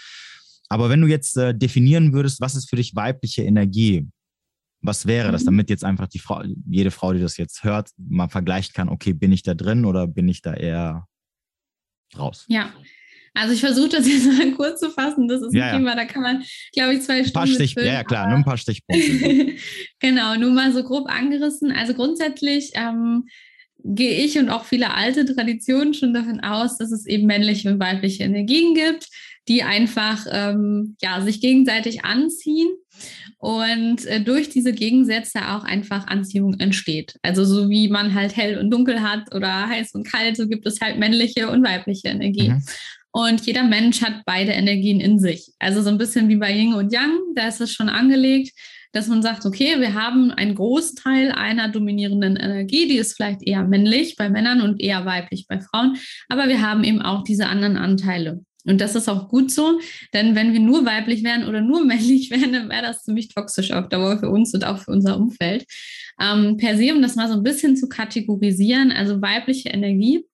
Aber wenn du jetzt äh, definieren würdest, was ist für dich weibliche Energie? Was wäre das, mhm. damit jetzt einfach die Frau, jede Frau, die das jetzt hört, mal vergleichen kann, okay, bin ich da drin oder bin ich da eher raus? Ja, also ich versuche das jetzt mal kurz zu fassen. Das ist ja, ein Thema, da kann man, glaube ich, zwei Stunden. Stich, ja, ja, klar, nur ein paar Stichpunkte. genau, nur mal so grob angerissen. Also grundsätzlich ähm, gehe ich und auch viele alte Traditionen schon davon aus, dass es eben männliche und weibliche Energien gibt, die einfach ähm, ja, sich gegenseitig anziehen und äh, durch diese Gegensätze auch einfach Anziehung entsteht. Also so wie man halt hell und dunkel hat oder heiß und kalt, so gibt es halt männliche und weibliche Energie. Mhm. Und jeder Mensch hat beide Energien in sich. Also so ein bisschen wie bei Yin und Yang, da ist es schon angelegt, dass man sagt, okay, wir haben einen Großteil einer dominierenden Energie, die ist vielleicht eher männlich bei Männern und eher weiblich bei Frauen, aber wir haben eben auch diese anderen Anteile. Und das ist auch gut so, denn wenn wir nur weiblich wären oder nur männlich wären, dann wäre das ziemlich toxisch auf Dauer für uns und auch für unser Umfeld. Ähm, per se, um das mal so ein bisschen zu kategorisieren, also weibliche Energie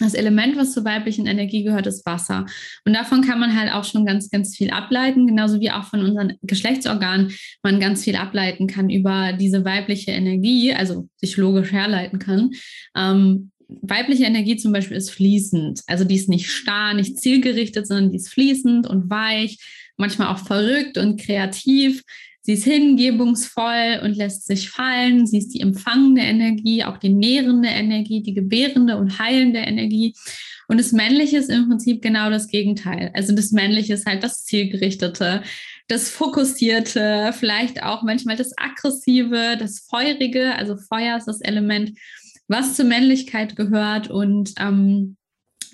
das Element, was zur weiblichen Energie gehört, ist Wasser. Und davon kann man halt auch schon ganz, ganz viel ableiten, genauso wie auch von unseren Geschlechtsorganen man ganz viel ableiten kann über diese weibliche Energie, also sich logisch herleiten kann. Ähm, weibliche Energie zum Beispiel ist fließend. Also die ist nicht starr, nicht zielgerichtet, sondern die ist fließend und weich, manchmal auch verrückt und kreativ. Sie ist hingebungsvoll und lässt sich fallen. Sie ist die empfangende Energie, auch die nährende Energie, die gebärende und heilende Energie. Und das Männliche ist im Prinzip genau das Gegenteil. Also das Männliche ist halt das Zielgerichtete, das Fokussierte, vielleicht auch manchmal das Aggressive, das Feurige. Also Feuer ist das Element, was zur Männlichkeit gehört. Und ähm,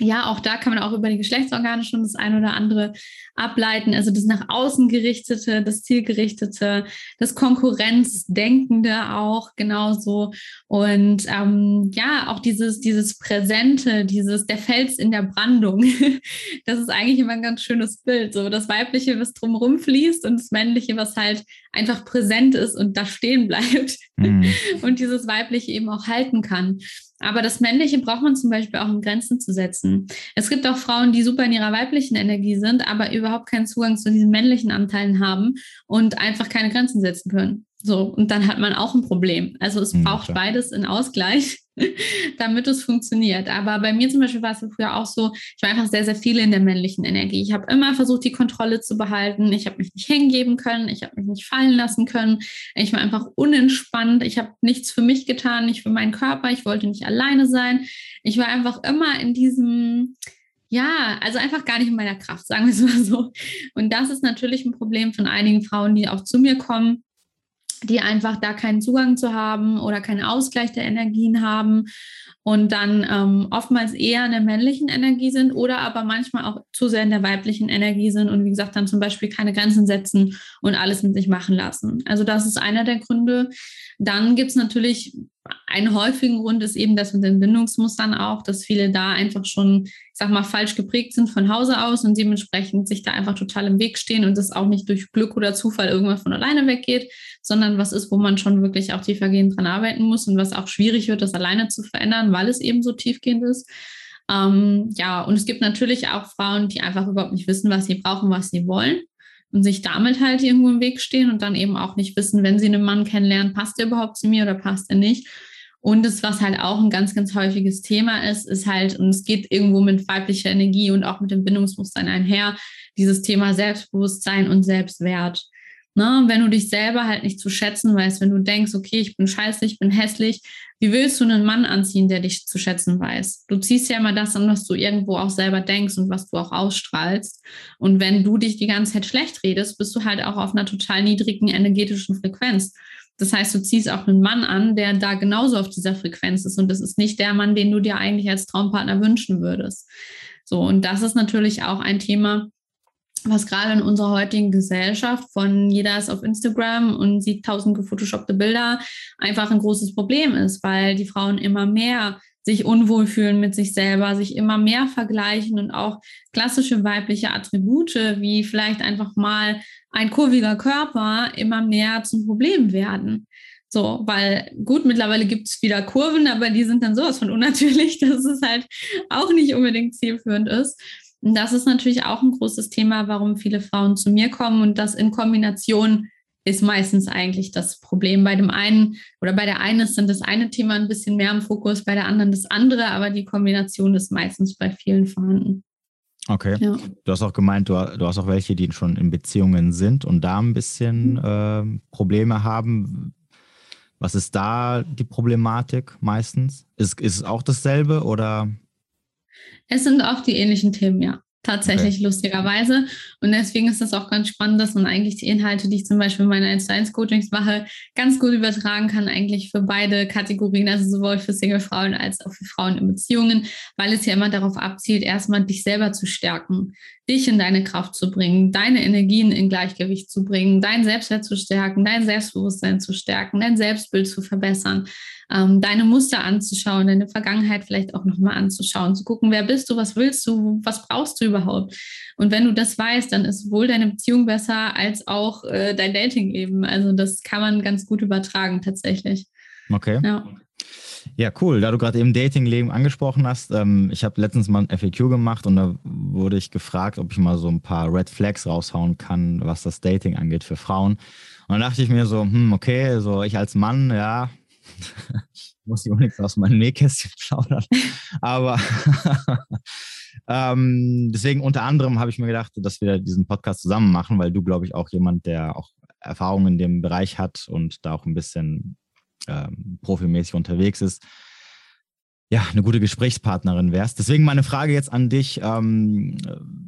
ja, auch da kann man auch über die Geschlechtsorgane schon das eine oder andere ableiten. Also das nach außen gerichtete, das zielgerichtete, das Konkurrenzdenkende auch genauso. Und ähm, ja, auch dieses, dieses Präsente, dieses der Fels in der Brandung. das ist eigentlich immer ein ganz schönes Bild. So das Weibliche, was drumherum fließt und das Männliche, was halt einfach präsent ist und da stehen bleibt. Mhm. und dieses Weibliche eben auch halten kann. Aber das Männliche braucht man zum Beispiel auch, um Grenzen zu setzen. Es gibt auch Frauen, die super in ihrer weiblichen Energie sind, aber überhaupt keinen Zugang zu diesen männlichen Anteilen haben und einfach keine Grenzen setzen können. So, und dann hat man auch ein Problem. Also es mhm, braucht klar. beides in Ausgleich, damit es funktioniert. Aber bei mir zum Beispiel war es früher auch so, ich war einfach sehr, sehr viel in der männlichen Energie. Ich habe immer versucht, die Kontrolle zu behalten. Ich habe mich nicht hingeben können. Ich habe mich nicht fallen lassen können. Ich war einfach unentspannt. Ich habe nichts für mich getan, nicht für meinen Körper. Ich wollte nicht alleine sein. Ich war einfach immer in diesem, ja, also einfach gar nicht in meiner Kraft, sagen wir es mal so. Und das ist natürlich ein Problem von einigen Frauen, die auch zu mir kommen die einfach da keinen Zugang zu haben oder keinen Ausgleich der Energien haben und dann ähm, oftmals eher in der männlichen Energie sind oder aber manchmal auch zu sehr in der weiblichen Energie sind und wie gesagt dann zum Beispiel keine Grenzen setzen und alles mit sich machen lassen. Also das ist einer der Gründe. Dann gibt es natürlich einen häufigen Grund ist eben das mit den Bindungsmustern auch, dass viele da einfach schon, ich sag mal, falsch geprägt sind von Hause aus und dementsprechend sich da einfach total im Weg stehen und das auch nicht durch Glück oder Zufall irgendwann von alleine weggeht, sondern was ist, wo man schon wirklich auch tiefergehend dran arbeiten muss und was auch schwierig wird, das alleine zu verändern, weil es eben so tiefgehend ist. Ähm, ja, und es gibt natürlich auch Frauen, die einfach überhaupt nicht wissen, was sie brauchen, was sie wollen und sich damit halt irgendwo im Weg stehen und dann eben auch nicht wissen, wenn sie einen Mann kennenlernen, passt er überhaupt zu mir oder passt er nicht. Und das, was halt auch ein ganz, ganz häufiges Thema ist, ist halt, und es geht irgendwo mit weiblicher Energie und auch mit dem Bindungsmuster einher, dieses Thema Selbstbewusstsein und Selbstwert. Ne? Wenn du dich selber halt nicht zu schätzen weißt, wenn du denkst, okay, ich bin scheiße, ich bin hässlich, wie willst du einen Mann anziehen, der dich zu schätzen weiß? Du ziehst ja immer das an, was du irgendwo auch selber denkst und was du auch ausstrahlst. Und wenn du dich die ganze Zeit schlecht redest, bist du halt auch auf einer total niedrigen energetischen Frequenz. Das heißt, du ziehst auch einen Mann an, der da genauso auf dieser Frequenz ist. Und das ist nicht der Mann, den du dir eigentlich als Traumpartner wünschen würdest. So, und das ist natürlich auch ein Thema, was gerade in unserer heutigen Gesellschaft von jeder ist auf Instagram und sieht tausend gefotoshoppte Bilder einfach ein großes Problem ist, weil die Frauen immer mehr sich unwohl fühlen mit sich selber, sich immer mehr vergleichen und auch klassische weibliche Attribute wie vielleicht einfach mal ein kurviger Körper immer mehr zum Problem werden. So, weil gut, mittlerweile gibt es wieder Kurven, aber die sind dann sowas von unnatürlich, dass es halt auch nicht unbedingt zielführend ist. Und das ist natürlich auch ein großes Thema, warum viele Frauen zu mir kommen und das in Kombination ist meistens eigentlich das Problem. Bei dem einen oder bei der einen ist dann das eine Thema ein bisschen mehr im Fokus, bei der anderen das andere, aber die Kombination ist meistens bei vielen vorhanden. Okay. Ja. Du hast auch gemeint, du, du, hast auch welche, die schon in Beziehungen sind und da ein bisschen mhm. äh, Probleme haben. Was ist da die Problematik meistens? Ist, ist es auch dasselbe oder? Es sind auch die ähnlichen Themen, ja. Tatsächlich okay. lustigerweise. Und deswegen ist es auch ganz spannend, dass man eigentlich die Inhalte, die ich zum Beispiel in meinen 1 zu 1 Coachings mache, ganz gut übertragen kann, eigentlich für beide Kategorien, also sowohl für Single-Frauen als auch für Frauen in Beziehungen, weil es ja immer darauf abzielt, erstmal dich selber zu stärken, dich in deine Kraft zu bringen, deine Energien in Gleichgewicht zu bringen, dein Selbstwert zu stärken, dein Selbstbewusstsein zu stärken, dein Selbstbild zu verbessern ähm, deine Muster anzuschauen, deine Vergangenheit vielleicht auch nochmal anzuschauen, zu gucken, wer bist du, was willst du, was brauchst du überhaupt. Und wenn du das weißt, dann ist sowohl deine Beziehung besser als auch äh, dein Dating eben. Also das kann man ganz gut übertragen tatsächlich. Okay. Ja. Ja, cool. Da du gerade eben Datingleben angesprochen hast, ähm, ich habe letztens mal ein FAQ gemacht und da wurde ich gefragt, ob ich mal so ein paar Red Flags raushauen kann, was das Dating angeht für Frauen. Und dann dachte ich mir so, hm, okay, so ich als Mann, ja, muss ich auch nichts aus meinem Nähkästchen plaudern. Aber ähm, deswegen unter anderem habe ich mir gedacht, dass wir diesen Podcast zusammen machen, weil du, glaube ich, auch jemand, der auch Erfahrung in dem Bereich hat und da auch ein bisschen ähm, profimäßig unterwegs ist ja, eine gute Gesprächspartnerin wärst. Deswegen meine Frage jetzt an dich, ähm,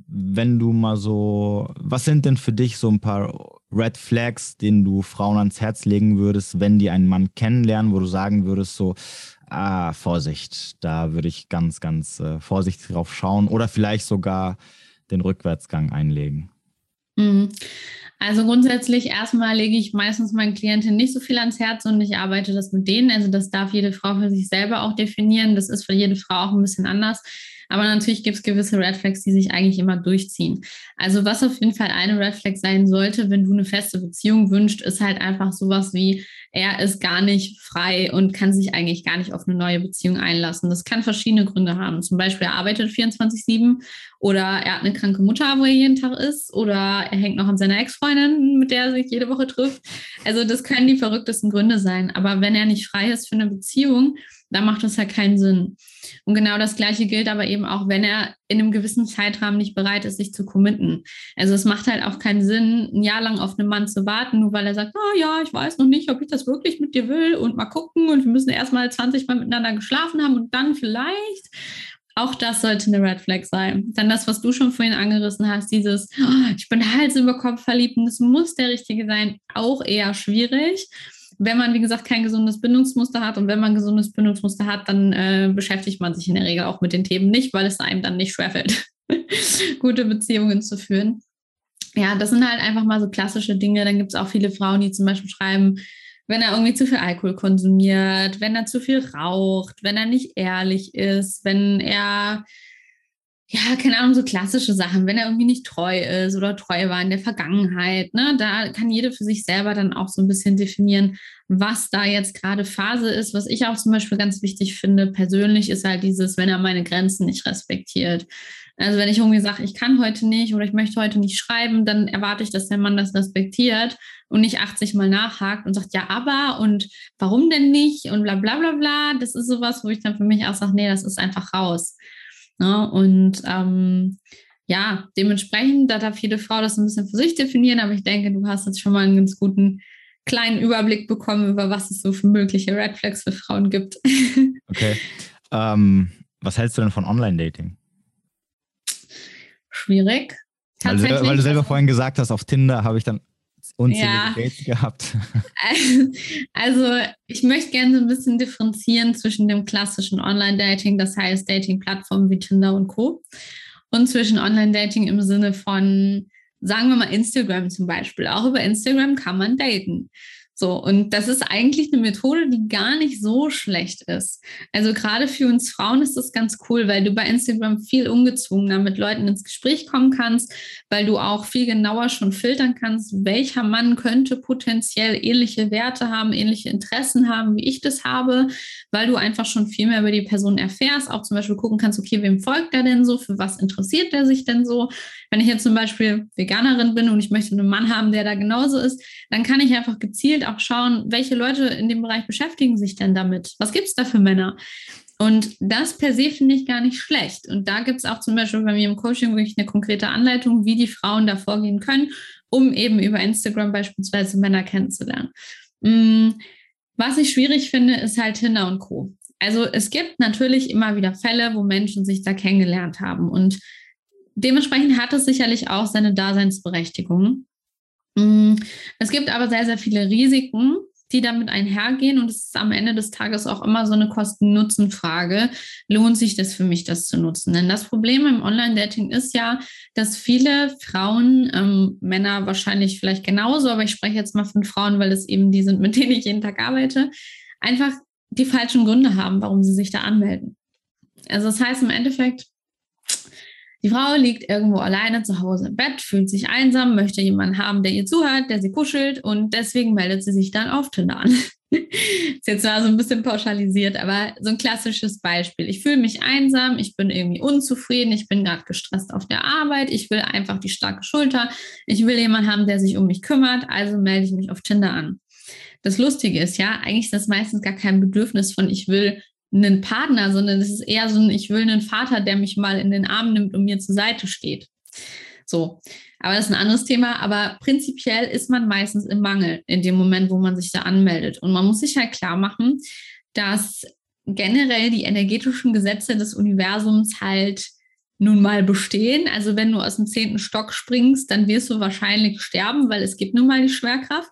wenn du mal so, was sind denn für dich so ein paar Red Flags, denen du Frauen ans Herz legen würdest, wenn die einen Mann kennenlernen, wo du sagen würdest, so, ah, Vorsicht, da würde ich ganz, ganz äh, vorsichtig drauf schauen oder vielleicht sogar den Rückwärtsgang einlegen? Mhm. Also grundsätzlich erstmal lege ich meistens meinen Klienten nicht so viel ans Herz und ich arbeite das mit denen. Also das darf jede Frau für sich selber auch definieren. Das ist für jede Frau auch ein bisschen anders. Aber natürlich gibt es gewisse Red Flags, die sich eigentlich immer durchziehen. Also was auf jeden Fall eine Red Flag sein sollte, wenn du eine feste Beziehung wünschst, ist halt einfach sowas wie, er ist gar nicht frei und kann sich eigentlich gar nicht auf eine neue Beziehung einlassen. Das kann verschiedene Gründe haben. Zum Beispiel, er arbeitet 24-7 oder er hat eine kranke Mutter, wo er jeden Tag ist oder er hängt noch an seiner Ex-Freundin, mit der er sich jede Woche trifft. Also das können die verrücktesten Gründe sein. Aber wenn er nicht frei ist für eine Beziehung, da macht es halt keinen Sinn. Und genau das Gleiche gilt aber eben auch, wenn er in einem gewissen Zeitrahmen nicht bereit ist, sich zu committen. Also es macht halt auch keinen Sinn, ein Jahr lang auf einen Mann zu warten, nur weil er sagt, oh ja, ich weiß noch nicht, ob ich das wirklich mit dir will und mal gucken und wir müssen erstmal 20 Mal miteinander geschlafen haben und dann vielleicht. Auch das sollte eine Red Flag sein. Dann das, was du schon vorhin angerissen hast, dieses, oh, ich bin Hals über Kopf verliebt und das muss der Richtige sein, auch eher schwierig wenn man, wie gesagt, kein gesundes Bindungsmuster hat und wenn man ein gesundes Bindungsmuster hat, dann äh, beschäftigt man sich in der Regel auch mit den Themen nicht, weil es einem dann nicht schwerfällt, gute Beziehungen zu führen. Ja, das sind halt einfach mal so klassische Dinge. Dann gibt es auch viele Frauen, die zum Beispiel schreiben, wenn er irgendwie zu viel Alkohol konsumiert, wenn er zu viel raucht, wenn er nicht ehrlich ist, wenn er ja, keine Ahnung, so klassische Sachen, wenn er irgendwie nicht treu ist oder treu war in der Vergangenheit, ne, da kann jede für sich selber dann auch so ein bisschen definieren, was da jetzt gerade Phase ist. Was ich auch zum Beispiel ganz wichtig finde, persönlich, ist halt dieses, wenn er meine Grenzen nicht respektiert. Also wenn ich irgendwie sage, ich kann heute nicht oder ich möchte heute nicht schreiben, dann erwarte ich, dass der Mann das respektiert und nicht 80 Mal nachhakt und sagt, ja, aber und warum denn nicht und bla bla bla bla. Das ist sowas, wo ich dann für mich auch sage, nee, das ist einfach raus. Ne? Und ähm, ja, dementsprechend, da darf jede Frau das ein bisschen für sich definieren, aber ich denke, du hast jetzt schon mal einen ganz guten kleinen Überblick bekommen, über was es so für mögliche Red Flags für Frauen gibt. Okay. Ähm, was hältst du denn von Online-Dating? Schwierig. Weil du, weil du selber vorhin gesagt hast, auf Tinder habe ich dann unzählige ja. Gehabt. Also ich möchte gerne so ein bisschen differenzieren zwischen dem klassischen Online-Dating, das heißt Dating-Plattformen wie Tinder und Co. und zwischen Online-Dating im Sinne von, sagen wir mal Instagram zum Beispiel. Auch über Instagram kann man daten. So, und das ist eigentlich eine Methode, die gar nicht so schlecht ist. Also gerade für uns Frauen ist das ganz cool, weil du bei Instagram viel ungezwungener mit Leuten ins Gespräch kommen kannst, weil du auch viel genauer schon filtern kannst, welcher Mann könnte potenziell ähnliche Werte haben, ähnliche Interessen haben, wie ich das habe, weil du einfach schon viel mehr über die Person erfährst, auch zum Beispiel gucken kannst, okay, wem folgt er denn so, für was interessiert er sich denn so. Wenn ich jetzt zum Beispiel Veganerin bin und ich möchte einen Mann haben, der da genauso ist, dann kann ich einfach gezielt auch schauen, welche Leute in dem Bereich beschäftigen sich denn damit? Was gibt es da für Männer? Und das per se finde ich gar nicht schlecht. Und da gibt es auch zum Beispiel bei mir im Coaching wirklich eine konkrete Anleitung, wie die Frauen da vorgehen können, um eben über Instagram beispielsweise Männer kennenzulernen. Was ich schwierig finde, ist halt Tinder und Co. Also es gibt natürlich immer wieder Fälle, wo Menschen sich da kennengelernt haben. Und dementsprechend hat es sicherlich auch seine Daseinsberechtigung. Mm, es gibt aber sehr, sehr viele Risiken, die damit einhergehen. Und es ist am Ende des Tages auch immer so eine Kosten-Nutzen-Frage. Lohnt sich das für mich, das zu nutzen? Denn das Problem im Online-Dating ist ja, dass viele Frauen, ähm, Männer wahrscheinlich vielleicht genauso, aber ich spreche jetzt mal von Frauen, weil es eben die sind, mit denen ich jeden Tag arbeite, einfach die falschen Gründe haben, warum sie sich da anmelden. Also das heißt im Endeffekt, die Frau liegt irgendwo alleine zu Hause im Bett, fühlt sich einsam, möchte jemanden haben, der ihr zuhört, der sie kuschelt und deswegen meldet sie sich dann auf Tinder an. ist jetzt zwar so ein bisschen pauschalisiert, aber so ein klassisches Beispiel. Ich fühle mich einsam, ich bin irgendwie unzufrieden, ich bin gerade gestresst auf der Arbeit, ich will einfach die starke Schulter, ich will jemanden haben, der sich um mich kümmert, also melde ich mich auf Tinder an. Das Lustige ist ja, eigentlich ist das meistens gar kein Bedürfnis von ich will einen Partner, sondern es ist eher so ein, ich will einen Vater, der mich mal in den Arm nimmt und mir zur Seite steht. So. Aber das ist ein anderes Thema. Aber prinzipiell ist man meistens im Mangel in dem Moment, wo man sich da anmeldet. Und man muss sich halt klar machen, dass generell die energetischen Gesetze des Universums halt nun mal bestehen. Also wenn du aus dem zehnten Stock springst, dann wirst du wahrscheinlich sterben, weil es gibt nun mal die Schwerkraft.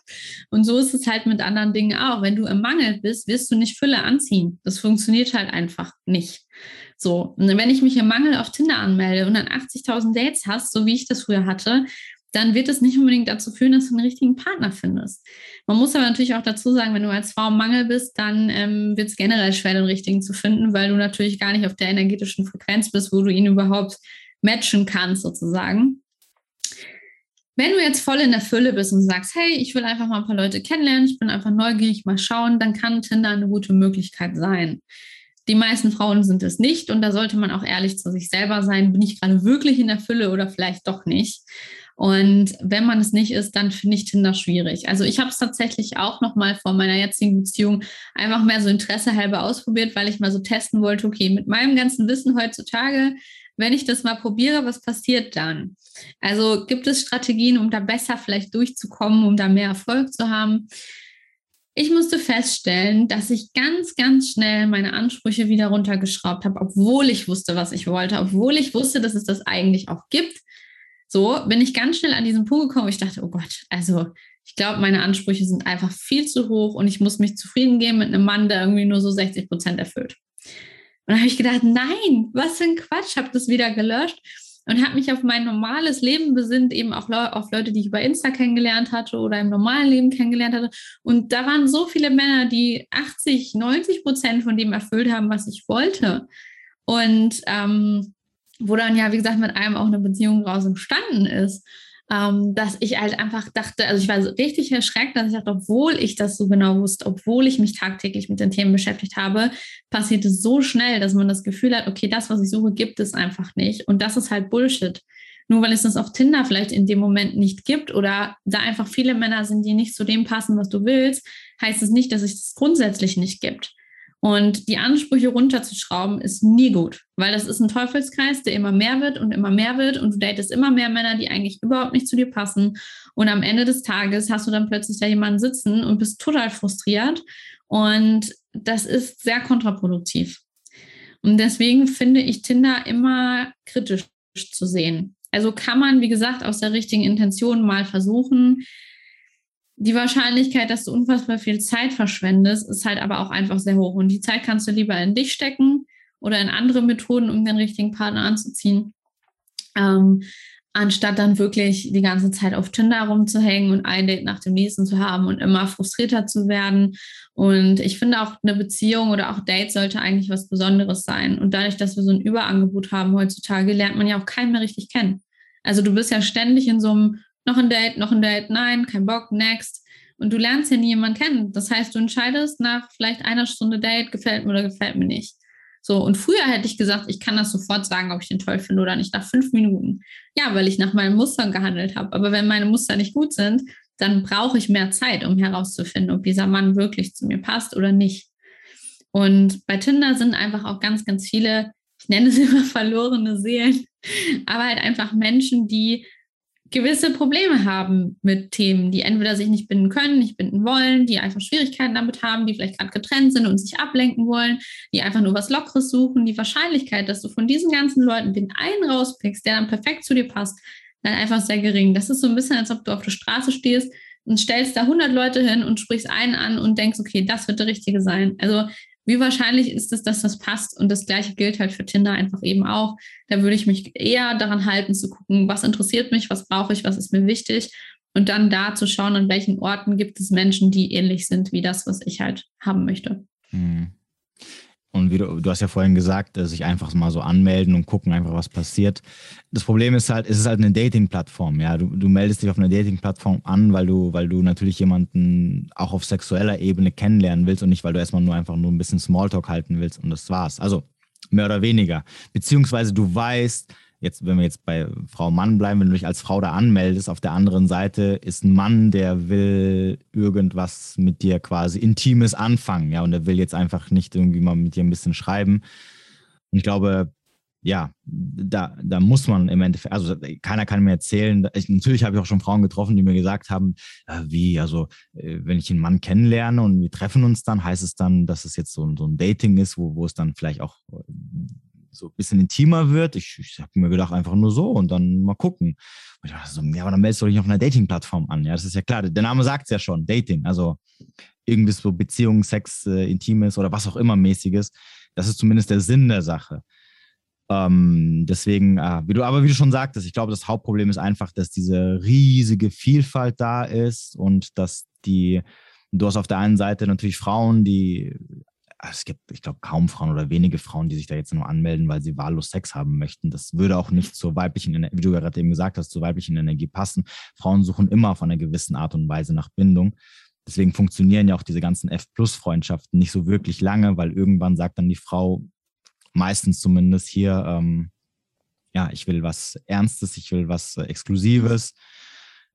Und so ist es halt mit anderen Dingen auch. Wenn du im Mangel bist, wirst du nicht Fülle anziehen. Das funktioniert halt einfach nicht. So, und wenn ich mich im Mangel auf Tinder anmelde und dann 80.000 Dates hast, so wie ich das früher hatte, dann wird es nicht unbedingt dazu führen, dass du einen richtigen Partner findest. Man muss aber natürlich auch dazu sagen, wenn du als Frau im Mangel bist, dann ähm, wird es generell schwer, den richtigen zu finden, weil du natürlich gar nicht auf der energetischen Frequenz bist, wo du ihn überhaupt matchen kannst, sozusagen. Wenn du jetzt voll in der Fülle bist und sagst, hey, ich will einfach mal ein paar Leute kennenlernen, ich bin einfach neugierig, mal schauen, dann kann Tinder eine gute Möglichkeit sein. Die meisten Frauen sind es nicht und da sollte man auch ehrlich zu sich selber sein. Bin ich gerade wirklich in der Fülle oder vielleicht doch nicht? Und wenn man es nicht ist, dann finde ich Tinder schwierig. Also ich habe es tatsächlich auch noch mal vor meiner jetzigen Beziehung einfach mehr so Interesse halber ausprobiert, weil ich mal so testen wollte, okay, mit meinem ganzen Wissen heutzutage, wenn ich das mal probiere, was passiert dann? Also gibt es Strategien, um da besser vielleicht durchzukommen, um da mehr Erfolg zu haben? Ich musste feststellen, dass ich ganz, ganz schnell meine Ansprüche wieder runtergeschraubt habe, obwohl ich wusste, was ich wollte, obwohl ich wusste, dass es das eigentlich auch gibt so bin ich ganz schnell an diesen Punkt gekommen, ich dachte, oh Gott, also ich glaube, meine Ansprüche sind einfach viel zu hoch und ich muss mich zufrieden geben mit einem Mann, der irgendwie nur so 60 Prozent erfüllt. Und da habe ich gedacht, nein, was für ein Quatsch, habe das wieder gelöscht und habe mich auf mein normales Leben besinnt, eben auch auf Leute, die ich über Insta kennengelernt hatte oder im normalen Leben kennengelernt hatte. Und da waren so viele Männer, die 80, 90 Prozent von dem erfüllt haben, was ich wollte. Und ähm, wo dann ja, wie gesagt, mit einem auch eine Beziehung draus entstanden ist, ähm, dass ich halt einfach dachte, also ich war so richtig erschreckt, dass ich dachte, obwohl ich das so genau wusste, obwohl ich mich tagtäglich mit den Themen beschäftigt habe, passiert es so schnell, dass man das Gefühl hat, okay, das, was ich suche, gibt es einfach nicht. Und das ist halt Bullshit. Nur weil es das auf Tinder vielleicht in dem Moment nicht gibt oder da einfach viele Männer sind, die nicht zu dem passen, was du willst, heißt es nicht, dass es das grundsätzlich nicht gibt. Und die Ansprüche runterzuschrauben ist nie gut, weil das ist ein Teufelskreis, der immer mehr wird und immer mehr wird und du datest immer mehr Männer, die eigentlich überhaupt nicht zu dir passen. Und am Ende des Tages hast du dann plötzlich da jemanden sitzen und bist total frustriert. Und das ist sehr kontraproduktiv. Und deswegen finde ich Tinder immer kritisch zu sehen. Also kann man, wie gesagt, aus der richtigen Intention mal versuchen, die Wahrscheinlichkeit, dass du unfassbar viel Zeit verschwendest, ist halt aber auch einfach sehr hoch. Und die Zeit kannst du lieber in dich stecken oder in andere Methoden, um den richtigen Partner anzuziehen. Ähm, anstatt dann wirklich die ganze Zeit auf Tinder rumzuhängen und ein Date nach dem nächsten zu haben und immer frustrierter zu werden. Und ich finde auch eine Beziehung oder auch Date sollte eigentlich was Besonderes sein. Und dadurch, dass wir so ein Überangebot haben heutzutage, lernt man ja auch keinen mehr richtig kennen. Also du bist ja ständig in so einem noch ein Date, noch ein Date, nein, kein Bock, next. Und du lernst ja nie jemanden kennen. Das heißt, du entscheidest nach vielleicht einer Stunde Date, gefällt mir oder gefällt mir nicht. So, und früher hätte ich gesagt, ich kann das sofort sagen, ob ich den toll finde oder nicht, nach fünf Minuten. Ja, weil ich nach meinen Mustern gehandelt habe. Aber wenn meine Muster nicht gut sind, dann brauche ich mehr Zeit, um herauszufinden, ob dieser Mann wirklich zu mir passt oder nicht. Und bei Tinder sind einfach auch ganz, ganz viele, ich nenne es immer verlorene Seelen, aber halt einfach Menschen, die gewisse Probleme haben mit Themen, die entweder sich nicht binden können, nicht binden wollen, die einfach Schwierigkeiten damit haben, die vielleicht gerade getrennt sind und sich ablenken wollen, die einfach nur was Lockeres suchen. Die Wahrscheinlichkeit, dass du von diesen ganzen Leuten den einen rauspickst, der dann perfekt zu dir passt, dann einfach sehr gering. Das ist so ein bisschen, als ob du auf der Straße stehst und stellst da 100 Leute hin und sprichst einen an und denkst, okay, das wird der Richtige sein. Also wie wahrscheinlich ist es, dass das passt? Und das gleiche gilt halt für Tinder einfach eben auch. Da würde ich mich eher daran halten zu gucken, was interessiert mich, was brauche ich, was ist mir wichtig. Und dann da zu schauen, an welchen Orten gibt es Menschen, die ähnlich sind wie das, was ich halt haben möchte. Mhm. Und wie du, du hast ja vorhin gesagt, sich einfach mal so anmelden und gucken einfach, was passiert. Das Problem ist halt, es ist halt eine Dating-Plattform. Ja, du, du meldest dich auf einer Dating-Plattform an, weil du, weil du natürlich jemanden auch auf sexueller Ebene kennenlernen willst und nicht, weil du erstmal nur einfach nur ein bisschen Smalltalk halten willst und das war's. Also mehr oder weniger. Beziehungsweise du weißt, jetzt, wenn wir jetzt bei Frau Mann bleiben, wenn du dich als Frau da anmeldest, auf der anderen Seite ist ein Mann, der will irgendwas mit dir quasi Intimes anfangen, ja, und der will jetzt einfach nicht irgendwie mal mit dir ein bisschen schreiben. Und ich glaube, ja, da, da muss man im Endeffekt, also keiner kann mir erzählen, ich, natürlich habe ich auch schon Frauen getroffen, die mir gesagt haben, äh, wie, also äh, wenn ich einen Mann kennenlerne und wir treffen uns dann, heißt es dann, dass es jetzt so, so ein Dating ist, wo, wo es dann vielleicht auch so ein bisschen intimer wird. Ich, ich habe mir gedacht, einfach nur so und dann mal gucken. Und ich dachte so, ja, aber dann meldest du dich auf einer Dating-Plattform an. Ja, das ist ja klar. Der Name sagt es ja schon, Dating. Also irgendwie so Beziehung, Sex, äh, Intimes oder was auch immer mäßiges. Das ist zumindest der Sinn der Sache. Ähm, deswegen, äh, wie du, aber wie du schon sagtest, ich glaube, das Hauptproblem ist einfach, dass diese riesige Vielfalt da ist und dass die, du hast auf der einen Seite natürlich Frauen, die es gibt, ich glaube, kaum Frauen oder wenige Frauen, die sich da jetzt nur anmelden, weil sie wahllos Sex haben möchten. Das würde auch nicht zur weiblichen, wie du gerade eben gesagt hast, zur weiblichen Energie passen. Frauen suchen immer auf einer gewissen Art und Weise nach Bindung. Deswegen funktionieren ja auch diese ganzen F-Plus-Freundschaften nicht so wirklich lange, weil irgendwann sagt dann die Frau, meistens zumindest hier, ähm, ja, ich will was Ernstes, ich will was äh, Exklusives.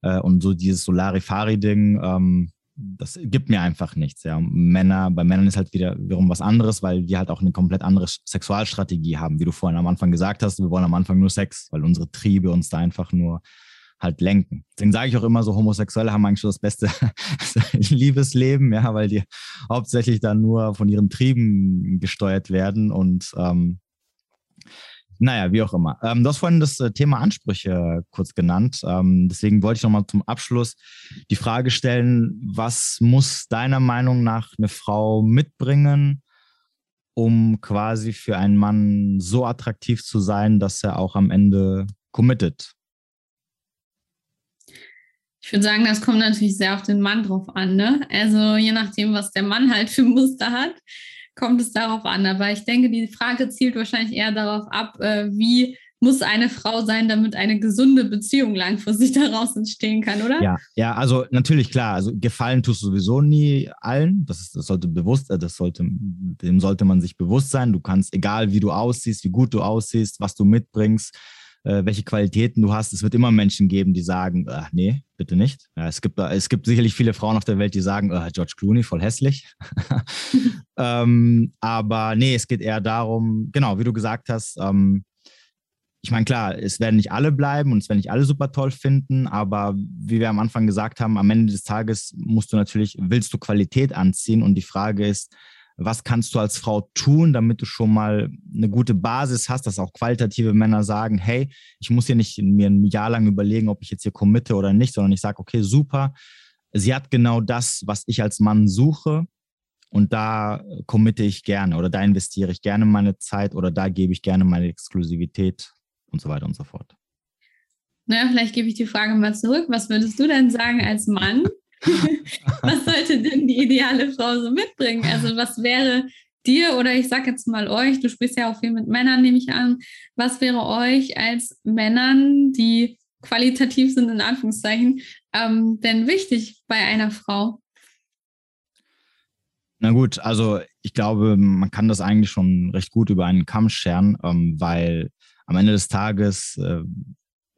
Äh, und so dieses Solarifari-Ding, ähm, das gibt mir einfach nichts. Ja. Männer, bei Männern ist halt wieder wiederum was anderes, weil die halt auch eine komplett andere Sexualstrategie haben, wie du vorhin am Anfang gesagt hast. Wir wollen am Anfang nur Sex, weil unsere Triebe uns da einfach nur halt lenken. Deswegen sage ich auch immer so, Homosexuelle haben eigentlich schon das beste Liebesleben, ja, weil die hauptsächlich dann nur von ihren Trieben gesteuert werden und ähm, naja, wie auch immer. Ähm, du hast vorhin das äh, Thema Ansprüche kurz genannt. Ähm, deswegen wollte ich nochmal zum Abschluss die Frage stellen, was muss deiner Meinung nach eine Frau mitbringen, um quasi für einen Mann so attraktiv zu sein, dass er auch am Ende committet? Ich würde sagen, das kommt natürlich sehr auf den Mann drauf an. Ne? Also je nachdem, was der Mann halt für Muster hat kommt es darauf an. Aber ich denke, die Frage zielt wahrscheinlich eher darauf ab, äh, wie muss eine Frau sein, damit eine gesunde Beziehung langfristig daraus entstehen kann, oder? Ja, ja, also natürlich klar. Also gefallen tust du sowieso nie allen. Das, ist, das sollte bewusst, äh, das sollte, dem sollte man sich bewusst sein. Du kannst, egal wie du aussiehst, wie gut du aussiehst, was du mitbringst, äh, welche Qualitäten du hast. Es wird immer Menschen geben, die sagen, äh, nee, bitte nicht. Ja, es, gibt, es gibt sicherlich viele Frauen auf der Welt, die sagen, George Clooney, voll hässlich. ähm, aber nee, es geht eher darum, genau, wie du gesagt hast, ähm, ich meine, klar, es werden nicht alle bleiben und es werden nicht alle super toll finden, aber wie wir am Anfang gesagt haben, am Ende des Tages musst du natürlich, willst du Qualität anziehen und die Frage ist, was kannst du als Frau tun, damit du schon mal eine gute Basis hast, dass auch qualitative Männer sagen, hey, ich muss hier nicht mir ein Jahr lang überlegen, ob ich jetzt hier committe oder nicht, sondern ich sage, okay, super, sie hat genau das, was ich als Mann suche und da committe ich gerne oder da investiere ich gerne meine Zeit oder da gebe ich gerne meine Exklusivität und so weiter und so fort. naja, vielleicht gebe ich die Frage mal zurück. Was würdest du denn sagen als Mann? was sollte denn die ideale Frau so mitbringen? Also was wäre dir oder ich sage jetzt mal euch, du sprichst ja auch viel mit Männern, nehme ich an, was wäre euch als Männern, die qualitativ sind, in Anführungszeichen, ähm, denn wichtig bei einer Frau? Na gut, also ich glaube, man kann das eigentlich schon recht gut über einen Kamm scheren, ähm, weil am Ende des Tages äh,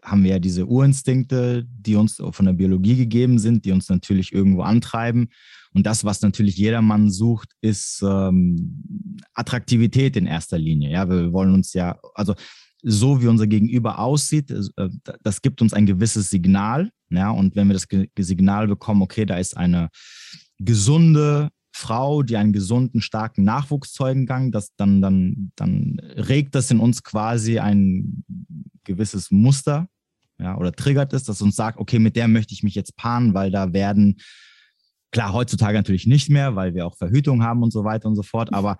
haben wir ja diese Urinstinkte, die uns von der Biologie gegeben sind, die uns natürlich irgendwo antreiben. Und das, was natürlich jeder Mann sucht, ist ähm, Attraktivität in erster Linie. Ja, wir wollen uns ja, also so wie unser Gegenüber aussieht, äh, das gibt uns ein gewisses Signal. Ja, und wenn wir das Signal bekommen, okay, da ist eine gesunde Frau, die einen gesunden, starken Nachwuchs zeugen kann, das dann, dann, dann regt das in uns quasi ein gewisses Muster ja, oder triggert es, das uns sagt, okay, mit der möchte ich mich jetzt paaren, weil da werden, klar, heutzutage natürlich nicht mehr, weil wir auch Verhütung haben und so weiter und so fort, aber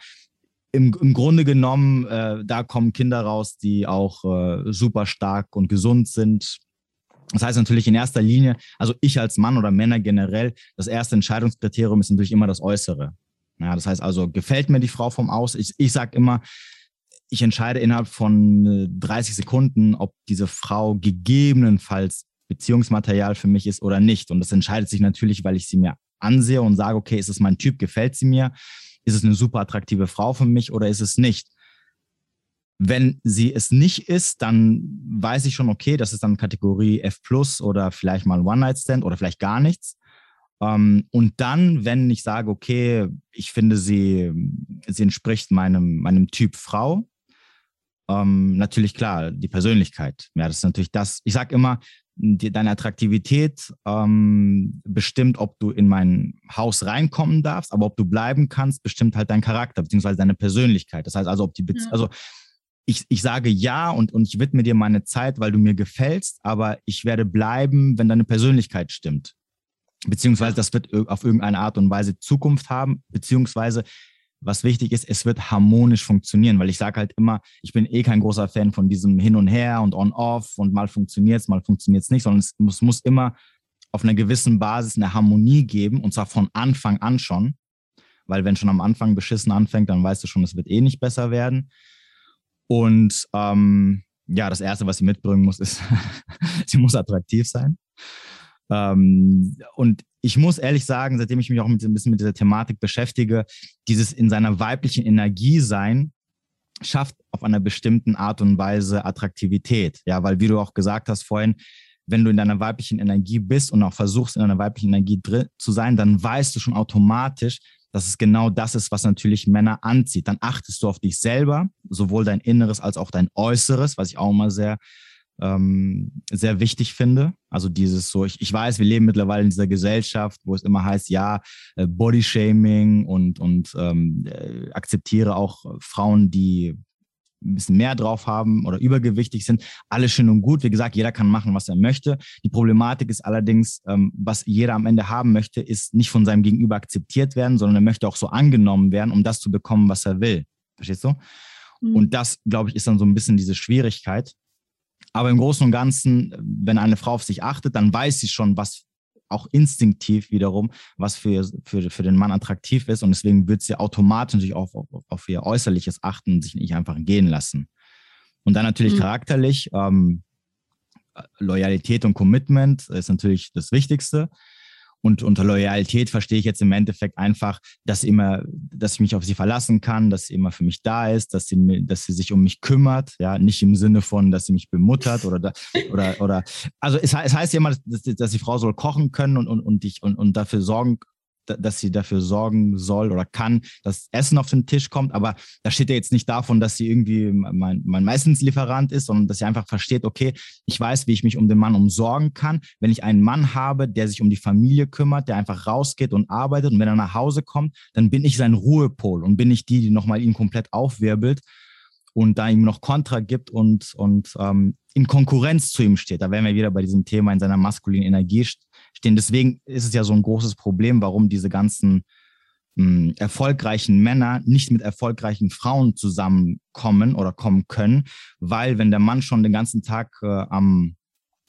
im, im Grunde genommen, äh, da kommen Kinder raus, die auch äh, super stark und gesund sind. Das heißt natürlich in erster Linie, also ich als Mann oder Männer generell, das erste Entscheidungskriterium ist natürlich immer das Äußere. Ja, das heißt also, gefällt mir die Frau vom Aus? Ich, ich sage immer, ich entscheide innerhalb von 30 äh, Sekunden, ob diese Frau gegebenenfalls Beziehungsmaterial für mich ist oder nicht. Und das entscheidet sich natürlich, weil ich sie mir ansehe und sage, okay, ist es mein Typ, gefällt sie mir? Ist es eine super attraktive Frau für mich oder ist es nicht? Wenn sie es nicht ist, dann weiß ich schon, okay, das ist dann Kategorie F plus oder vielleicht mal One-Night-Stand oder vielleicht gar nichts. Ähm, und dann, wenn ich sage, okay, ich finde sie, sie entspricht meinem, meinem Typ Frau, ähm, natürlich klar, die Persönlichkeit. Ja, das ist natürlich das. Ich sage immer, die, deine Attraktivität ähm, bestimmt, ob du in mein Haus reinkommen darfst, aber ob du bleiben kannst, bestimmt halt dein Charakter beziehungsweise deine Persönlichkeit. Das heißt also, ob die, Be ja. also ich, ich sage ja und, und ich widme dir meine Zeit, weil du mir gefällst, aber ich werde bleiben, wenn deine Persönlichkeit stimmt. Beziehungsweise das wird auf irgendeine Art und Weise Zukunft haben, beziehungsweise was wichtig ist, es wird harmonisch funktionieren, weil ich sage halt immer, ich bin eh kein großer Fan von diesem Hin und Her und On-Off und mal funktioniert es, mal funktioniert es nicht, sondern es muss, muss immer auf einer gewissen Basis eine Harmonie geben und zwar von Anfang an schon, weil wenn schon am Anfang beschissen anfängt, dann weißt du schon, es wird eh nicht besser werden. Und ähm, ja, das Erste, was sie mitbringen muss, ist, sie muss attraktiv sein. Ähm, und ich muss ehrlich sagen, seitdem ich mich auch mit, ein bisschen mit dieser Thematik beschäftige, dieses in seiner weiblichen Energie sein, schafft auf einer bestimmten Art und Weise Attraktivität. Ja, weil wie du auch gesagt hast vorhin, wenn du in deiner weiblichen Energie bist und auch versuchst, in deiner weiblichen Energie drin zu sein, dann weißt du schon automatisch, dass es genau das ist, was natürlich Männer anzieht. Dann achtest du auf dich selber, sowohl dein Inneres als auch dein Äußeres, was ich auch immer sehr ähm, sehr wichtig finde. Also dieses so, ich, ich weiß, wir leben mittlerweile in dieser Gesellschaft, wo es immer heißt, ja, äh, Bodyshaming und, und ähm, äh, akzeptiere auch Frauen, die ein bisschen mehr drauf haben oder übergewichtig sind. Alles schön und gut. Wie gesagt, jeder kann machen, was er möchte. Die Problematik ist allerdings, ähm, was jeder am Ende haben möchte, ist nicht von seinem Gegenüber akzeptiert werden, sondern er möchte auch so angenommen werden, um das zu bekommen, was er will. Verstehst du? Mhm. Und das, glaube ich, ist dann so ein bisschen diese Schwierigkeit. Aber im Großen und Ganzen, wenn eine Frau auf sich achtet, dann weiß sie schon, was auch instinktiv wiederum, was für, für, für den Mann attraktiv ist. Und deswegen wird sie automatisch natürlich auch auf, auf ihr Äußerliches achten und sich nicht einfach gehen lassen. Und dann natürlich mhm. charakterlich, ähm, Loyalität und Commitment ist natürlich das Wichtigste. Und unter Loyalität verstehe ich jetzt im Endeffekt einfach, dass immer, dass ich mich auf sie verlassen kann, dass sie immer für mich da ist, dass sie, dass sie sich um mich kümmert, ja, nicht im Sinne von, dass sie mich bemuttert oder, da, oder, oder, also es, es heißt ja immer, dass, dass die Frau soll kochen können und, und, und dich und, und dafür sorgen dass sie dafür sorgen soll oder kann, dass Essen auf den Tisch kommt. Aber da steht ja jetzt nicht davon, dass sie irgendwie mein, mein Lieferant ist, sondern dass sie einfach versteht, okay, ich weiß, wie ich mich um den Mann umsorgen kann. Wenn ich einen Mann habe, der sich um die Familie kümmert, der einfach rausgeht und arbeitet und wenn er nach Hause kommt, dann bin ich sein Ruhepol und bin ich die, die nochmal ihn komplett aufwirbelt und da ihm noch Kontra gibt und, und ähm, in Konkurrenz zu ihm steht. Da wären wir wieder bei diesem Thema in seiner maskulinen Energie stehen. Deswegen ist es ja so ein großes Problem, warum diese ganzen mh, hm, erfolgreichen Männer nicht mit erfolgreichen Frauen zusammenkommen oder kommen können, weil wenn der Mann schon den ganzen Tag äh, am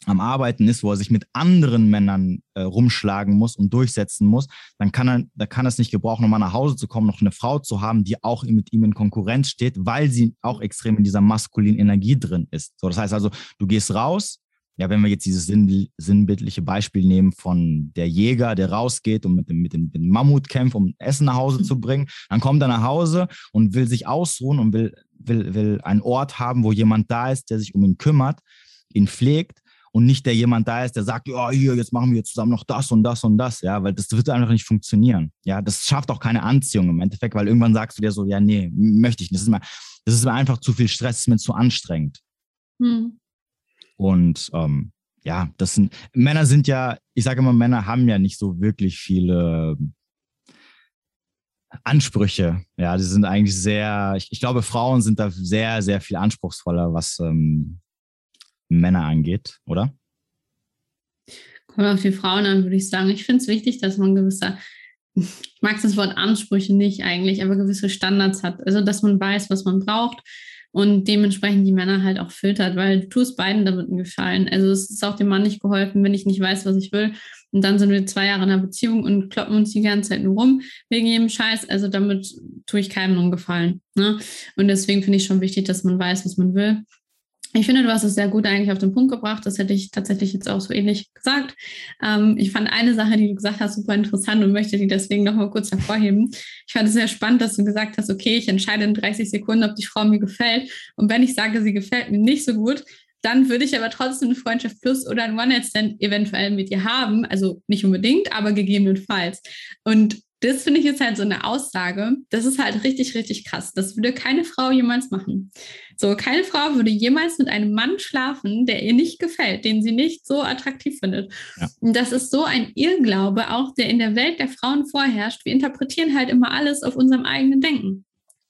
am Arbeiten ist, wo er sich mit anderen Männern äh, rumschlagen muss und durchsetzen muss, dann kann er, da kann er es nicht gebrauchen, um mal nach Hause zu kommen, noch eine Frau zu haben, die auch mit ihm in Konkurrenz steht, weil sie auch extrem in dieser maskulinen Energie drin ist. So, das heißt also, du gehst raus, ja, wenn wir jetzt dieses sinnbildliche Beispiel nehmen von der Jäger, der rausgeht und mit dem, mit dem, mit dem Mammut kämpft, um Essen nach Hause zu bringen, dann kommt er nach Hause und will sich ausruhen und will, will, will einen Ort haben, wo jemand da ist, der sich um ihn kümmert, ihn pflegt und nicht der jemand da ist, der sagt, ja, hier, jetzt machen wir zusammen noch das und das und das, ja, weil das wird einfach nicht funktionieren. Ja, das schafft auch keine Anziehung im Endeffekt, weil irgendwann sagst du dir so, ja, nee, möchte ich nicht. Das ist mir, das ist mir einfach zu viel Stress, das ist mir zu anstrengend. Hm. Und ähm, ja, das sind, Männer sind ja, ich sage immer, Männer haben ja nicht so wirklich viele Ansprüche. Ja, die sind eigentlich sehr, ich, ich glaube, Frauen sind da sehr, sehr viel anspruchsvoller, was ähm, Männer angeht, oder? Kommt auf die Frauen an, würde ich sagen. Ich finde es wichtig, dass man gewisse, ich mag das Wort Ansprüche nicht eigentlich, aber gewisse Standards hat. Also, dass man weiß, was man braucht und dementsprechend die Männer halt auch filtert, weil du tust beiden damit einen Gefallen. Also, es ist auch dem Mann nicht geholfen, wenn ich nicht weiß, was ich will. Und dann sind wir zwei Jahre in einer Beziehung und kloppen uns die ganze Zeit nur rum wegen jedem Scheiß. Also, damit tue ich keinem einen Gefallen. Ne? Und deswegen finde ich schon wichtig, dass man weiß, was man will ich finde, du hast es sehr gut eigentlich auf den Punkt gebracht. Das hätte ich tatsächlich jetzt auch so ähnlich gesagt. Ähm, ich fand eine Sache, die du gesagt hast, super interessant und möchte die deswegen noch mal kurz hervorheben. Ich fand es sehr spannend, dass du gesagt hast, okay, ich entscheide in 30 Sekunden, ob die Frau mir gefällt. Und wenn ich sage, sie gefällt mir nicht so gut, dann würde ich aber trotzdem eine Freundschaft plus oder ein One-Night-Stand eventuell mit ihr haben. Also nicht unbedingt, aber gegebenenfalls. Und das finde ich jetzt halt so eine Aussage. Das ist halt richtig, richtig krass. Das würde keine Frau jemals machen. So, keine Frau würde jemals mit einem Mann schlafen, der ihr nicht gefällt, den sie nicht so attraktiv findet. Ja. Und das ist so ein Irrglaube, auch der in der Welt der Frauen vorherrscht. Wir interpretieren halt immer alles auf unserem eigenen Denken.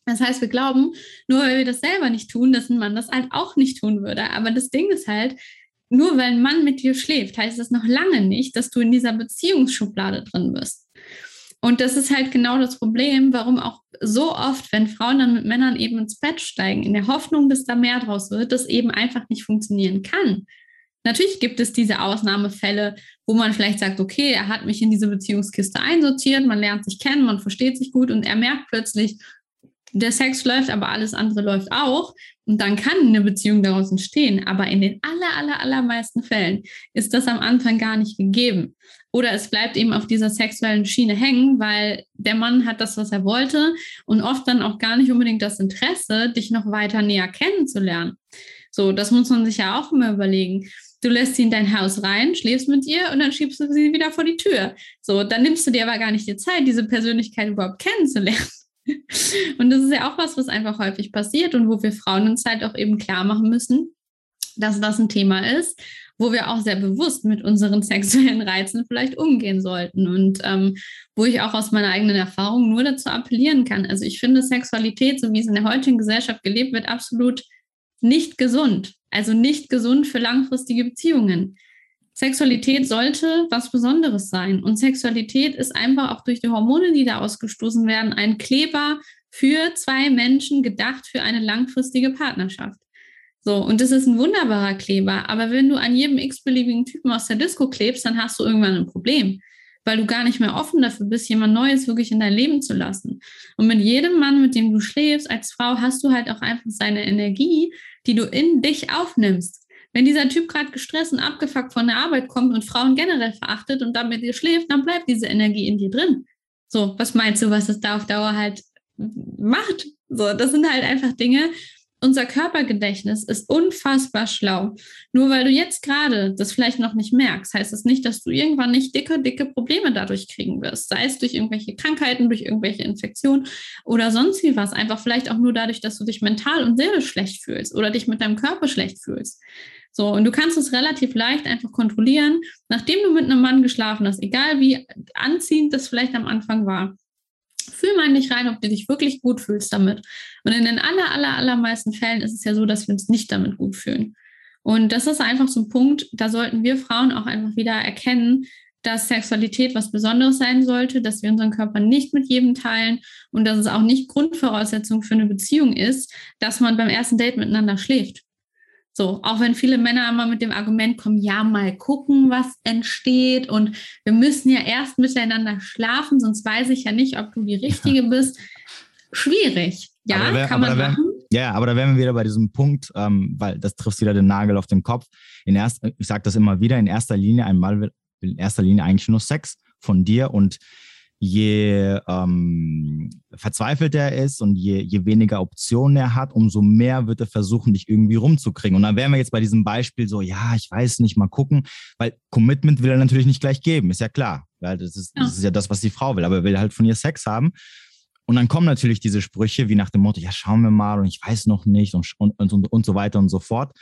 Das heißt, wir glauben, nur weil wir das selber nicht tun, dass ein Mann das halt auch nicht tun würde. Aber das Ding ist halt, nur weil ein Mann mit dir schläft, heißt das noch lange nicht, dass du in dieser Beziehungsschublade drin bist. Und das ist halt genau das Problem, warum auch so oft, wenn Frauen dann mit Männern eben ins Bett steigen, in der Hoffnung, dass da mehr draus wird, das eben einfach nicht funktionieren kann. Natürlich gibt es diese Ausnahmefälle, wo man vielleicht sagt, okay, er hat mich in diese Beziehungskiste einsortiert, man lernt sich kennen, man versteht sich gut und er merkt plötzlich, der Sex läuft, aber alles andere läuft auch. Und dann kann eine Beziehung daraus entstehen. Aber in den aller, aller, allermeisten Fällen ist das am Anfang gar nicht gegeben. Oder es bleibt eben auf dieser sexuellen Schiene hängen, weil der Mann hat das, was er wollte und oft dann auch gar nicht unbedingt das Interesse, dich noch weiter näher kennenzulernen. So, das muss man sich ja auch immer überlegen. Du lässt sie in dein Haus rein, schläfst mit ihr und dann schiebst du sie wieder vor die Tür. So, dann nimmst du dir aber gar nicht die Zeit, diese Persönlichkeit überhaupt kennenzulernen. Und das ist ja auch was, was einfach häufig passiert und wo wir Frauen uns halt auch eben klar machen müssen, dass das ein Thema ist, wo wir auch sehr bewusst mit unseren sexuellen Reizen vielleicht umgehen sollten und ähm, wo ich auch aus meiner eigenen Erfahrung nur dazu appellieren kann. Also ich finde Sexualität, so wie es in der heutigen Gesellschaft gelebt wird, absolut nicht gesund. Also nicht gesund für langfristige Beziehungen. Sexualität sollte was Besonderes sein. Und Sexualität ist einfach auch durch die Hormone, die da ausgestoßen werden, ein Kleber für zwei Menschen gedacht für eine langfristige Partnerschaft. So, und das ist ein wunderbarer Kleber. Aber wenn du an jedem x-beliebigen Typen aus der Disco klebst, dann hast du irgendwann ein Problem, weil du gar nicht mehr offen dafür bist, jemand Neues wirklich in dein Leben zu lassen. Und mit jedem Mann, mit dem du schläfst als Frau, hast du halt auch einfach seine Energie, die du in dich aufnimmst. Wenn dieser Typ gerade gestresst und abgefuckt von der Arbeit kommt und Frauen generell verachtet und dann mit dir schläft, dann bleibt diese Energie in dir drin. So, was meinst du, was es da auf Dauer halt macht? So, das sind halt einfach Dinge. Unser Körpergedächtnis ist unfassbar schlau. Nur weil du jetzt gerade das vielleicht noch nicht merkst, heißt das nicht, dass du irgendwann nicht dicke, dicke Probleme dadurch kriegen wirst. Sei es durch irgendwelche Krankheiten, durch irgendwelche Infektionen oder sonst wie was. Einfach vielleicht auch nur dadurch, dass du dich mental und seelisch schlecht fühlst oder dich mit deinem Körper schlecht fühlst. So, und du kannst es relativ leicht einfach kontrollieren, nachdem du mit einem Mann geschlafen hast, egal wie anziehend das vielleicht am Anfang war. Fühl mal in dich rein, ob du dich wirklich gut fühlst damit. Und in den aller, aller, allermeisten Fällen ist es ja so, dass wir uns nicht damit gut fühlen. Und das ist einfach so ein Punkt, da sollten wir Frauen auch einfach wieder erkennen, dass Sexualität was Besonderes sein sollte, dass wir unseren Körper nicht mit jedem teilen und dass es auch nicht Grundvoraussetzung für eine Beziehung ist, dass man beim ersten Date miteinander schläft. So, auch wenn viele Männer immer mit dem Argument kommen, ja, mal gucken, was entsteht und wir müssen ja erst miteinander schlafen, sonst weiß ich ja nicht, ob du die Richtige bist. Schwierig. Ja, wär, kann man wär, machen. Ja, aber da wären wir wieder bei diesem Punkt, ähm, weil das trifft wieder den Nagel auf den Kopf. In erst, ich sage das immer wieder, in erster Linie, ein Mann will in erster Linie eigentlich nur Sex von dir und je ähm, verzweifelt er ist und je, je weniger Optionen er hat, umso mehr wird er versuchen, dich irgendwie rumzukriegen. Und dann wären wir jetzt bei diesem Beispiel so, ja, ich weiß nicht, mal gucken, weil Commitment will er natürlich nicht gleich geben, ist ja klar. Weil das ist, ja. das ist ja das, was die Frau will, aber er will halt von ihr Sex haben. Und dann kommen natürlich diese Sprüche wie nach dem Motto, ja, schauen wir mal und ich weiß noch nicht und, und, und, und so weiter und so fort.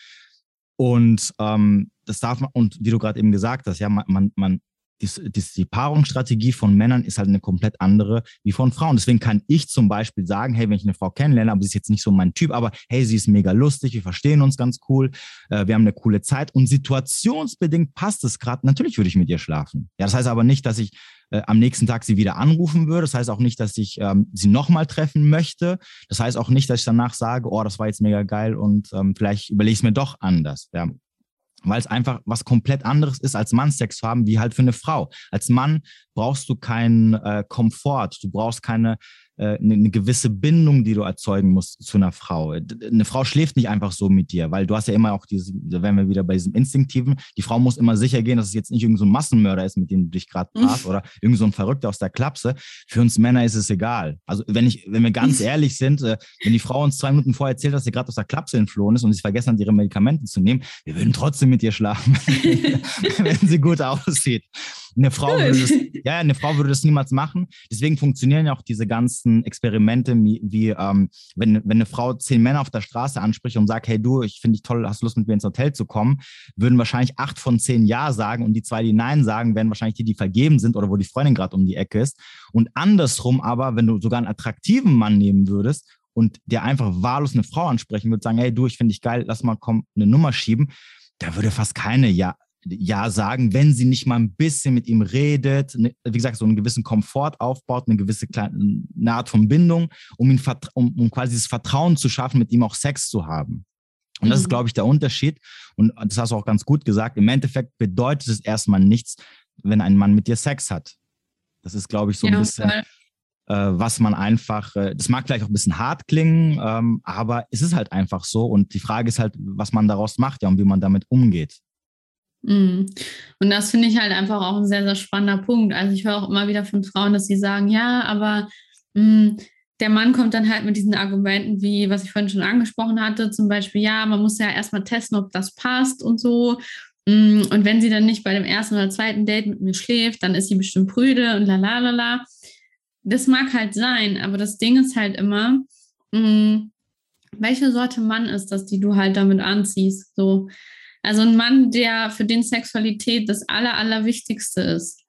Und ähm, das darf man, und wie du gerade eben gesagt hast, ja, man, man, man die, die, die Paarungsstrategie von Männern ist halt eine komplett andere wie von Frauen. Deswegen kann ich zum Beispiel sagen, hey, wenn ich eine Frau kennenlerne, aber sie ist jetzt nicht so mein Typ, aber hey, sie ist mega lustig, wir verstehen uns ganz cool, äh, wir haben eine coole Zeit und situationsbedingt passt es gerade. Natürlich würde ich mit ihr schlafen. Ja, das heißt aber nicht, dass ich äh, am nächsten Tag sie wieder anrufen würde. Das heißt auch nicht, dass ich ähm, sie nochmal treffen möchte. Das heißt auch nicht, dass ich danach sage, oh, das war jetzt mega geil und ähm, vielleicht überlege ich es mir doch anders. Ja weil es einfach was komplett anderes ist, als Mann Sex zu haben, wie halt für eine Frau. Als Mann brauchst du keinen äh, Komfort, du brauchst keine eine, eine gewisse Bindung, die du erzeugen musst zu einer Frau. Eine Frau schläft nicht einfach so mit dir, weil du hast ja immer auch diese, da wären wir wieder bei diesem Instinktiven, die Frau muss immer sicher gehen, dass es jetzt nicht irgendein so Massenmörder ist, mit dem du dich gerade paarst mhm. oder irgend so ein Verrückter aus der Klapse. Für uns Männer ist es egal. Also wenn ich, wenn wir ganz ehrlich sind, äh, wenn die Frau uns zwei Minuten vorher erzählt, dass sie gerade aus der Klapse entflohen ist und sie vergessen hat, ihre Medikamente zu nehmen, wir würden trotzdem mit ihr schlafen, wenn sie gut aussieht. Eine Frau, würde das, ja, eine Frau würde das niemals machen. Deswegen funktionieren ja auch diese ganzen Experimente, wie, ähm, wenn, wenn eine Frau zehn Männer auf der Straße anspricht und sagt, hey du, ich finde dich toll, hast du Lust mit mir ins Hotel zu kommen, würden wahrscheinlich acht von zehn Ja sagen und die zwei, die Nein sagen, werden wahrscheinlich die, die vergeben sind oder wo die Freundin gerade um die Ecke ist. Und andersrum aber, wenn du sogar einen attraktiven Mann nehmen würdest und der einfach wahllos eine Frau ansprechen würde, sagen, hey du, ich finde dich geil, lass mal komm, eine Nummer schieben, da würde fast keine Ja, ja sagen, wenn sie nicht mal ein bisschen mit ihm redet, ne, wie gesagt, so einen gewissen Komfort aufbaut, eine gewisse kleine, eine Art von Bindung, um, ihn, um, um quasi das Vertrauen zu schaffen, mit ihm auch Sex zu haben. Und das mhm. ist, glaube ich, der Unterschied. Und das hast du auch ganz gut gesagt. Im Endeffekt bedeutet es erstmal nichts, wenn ein Mann mit dir Sex hat. Das ist, glaube ich, so ein ja, bisschen, äh, was man einfach, äh, das mag vielleicht auch ein bisschen hart klingen, ähm, aber es ist halt einfach so. Und die Frage ist halt, was man daraus macht, ja, und wie man damit umgeht. Mhm. Und das finde ich halt einfach auch ein sehr, sehr spannender Punkt. Also ich höre auch immer wieder von Frauen, dass sie sagen, ja, aber mh, hm, der Mann kommt dann halt mit diesen Argumenten, wie was ich vorhin schon angesprochen hatte, zum Beispiel, ja, man muss ja erstmal testen, ob das passt und so. Hm, und wenn sie dann nicht bei dem ersten oder zweiten Date mit mir schläft, dann ist sie bestimmt prüde und la la la la. Das mag halt sein, aber das Ding ist halt immer, mh, hm, welche Sorte Mann ist das, die du halt damit anziehst? So, also ein Mann, der für den Sexualität das Aller, Allerwichtigste ist,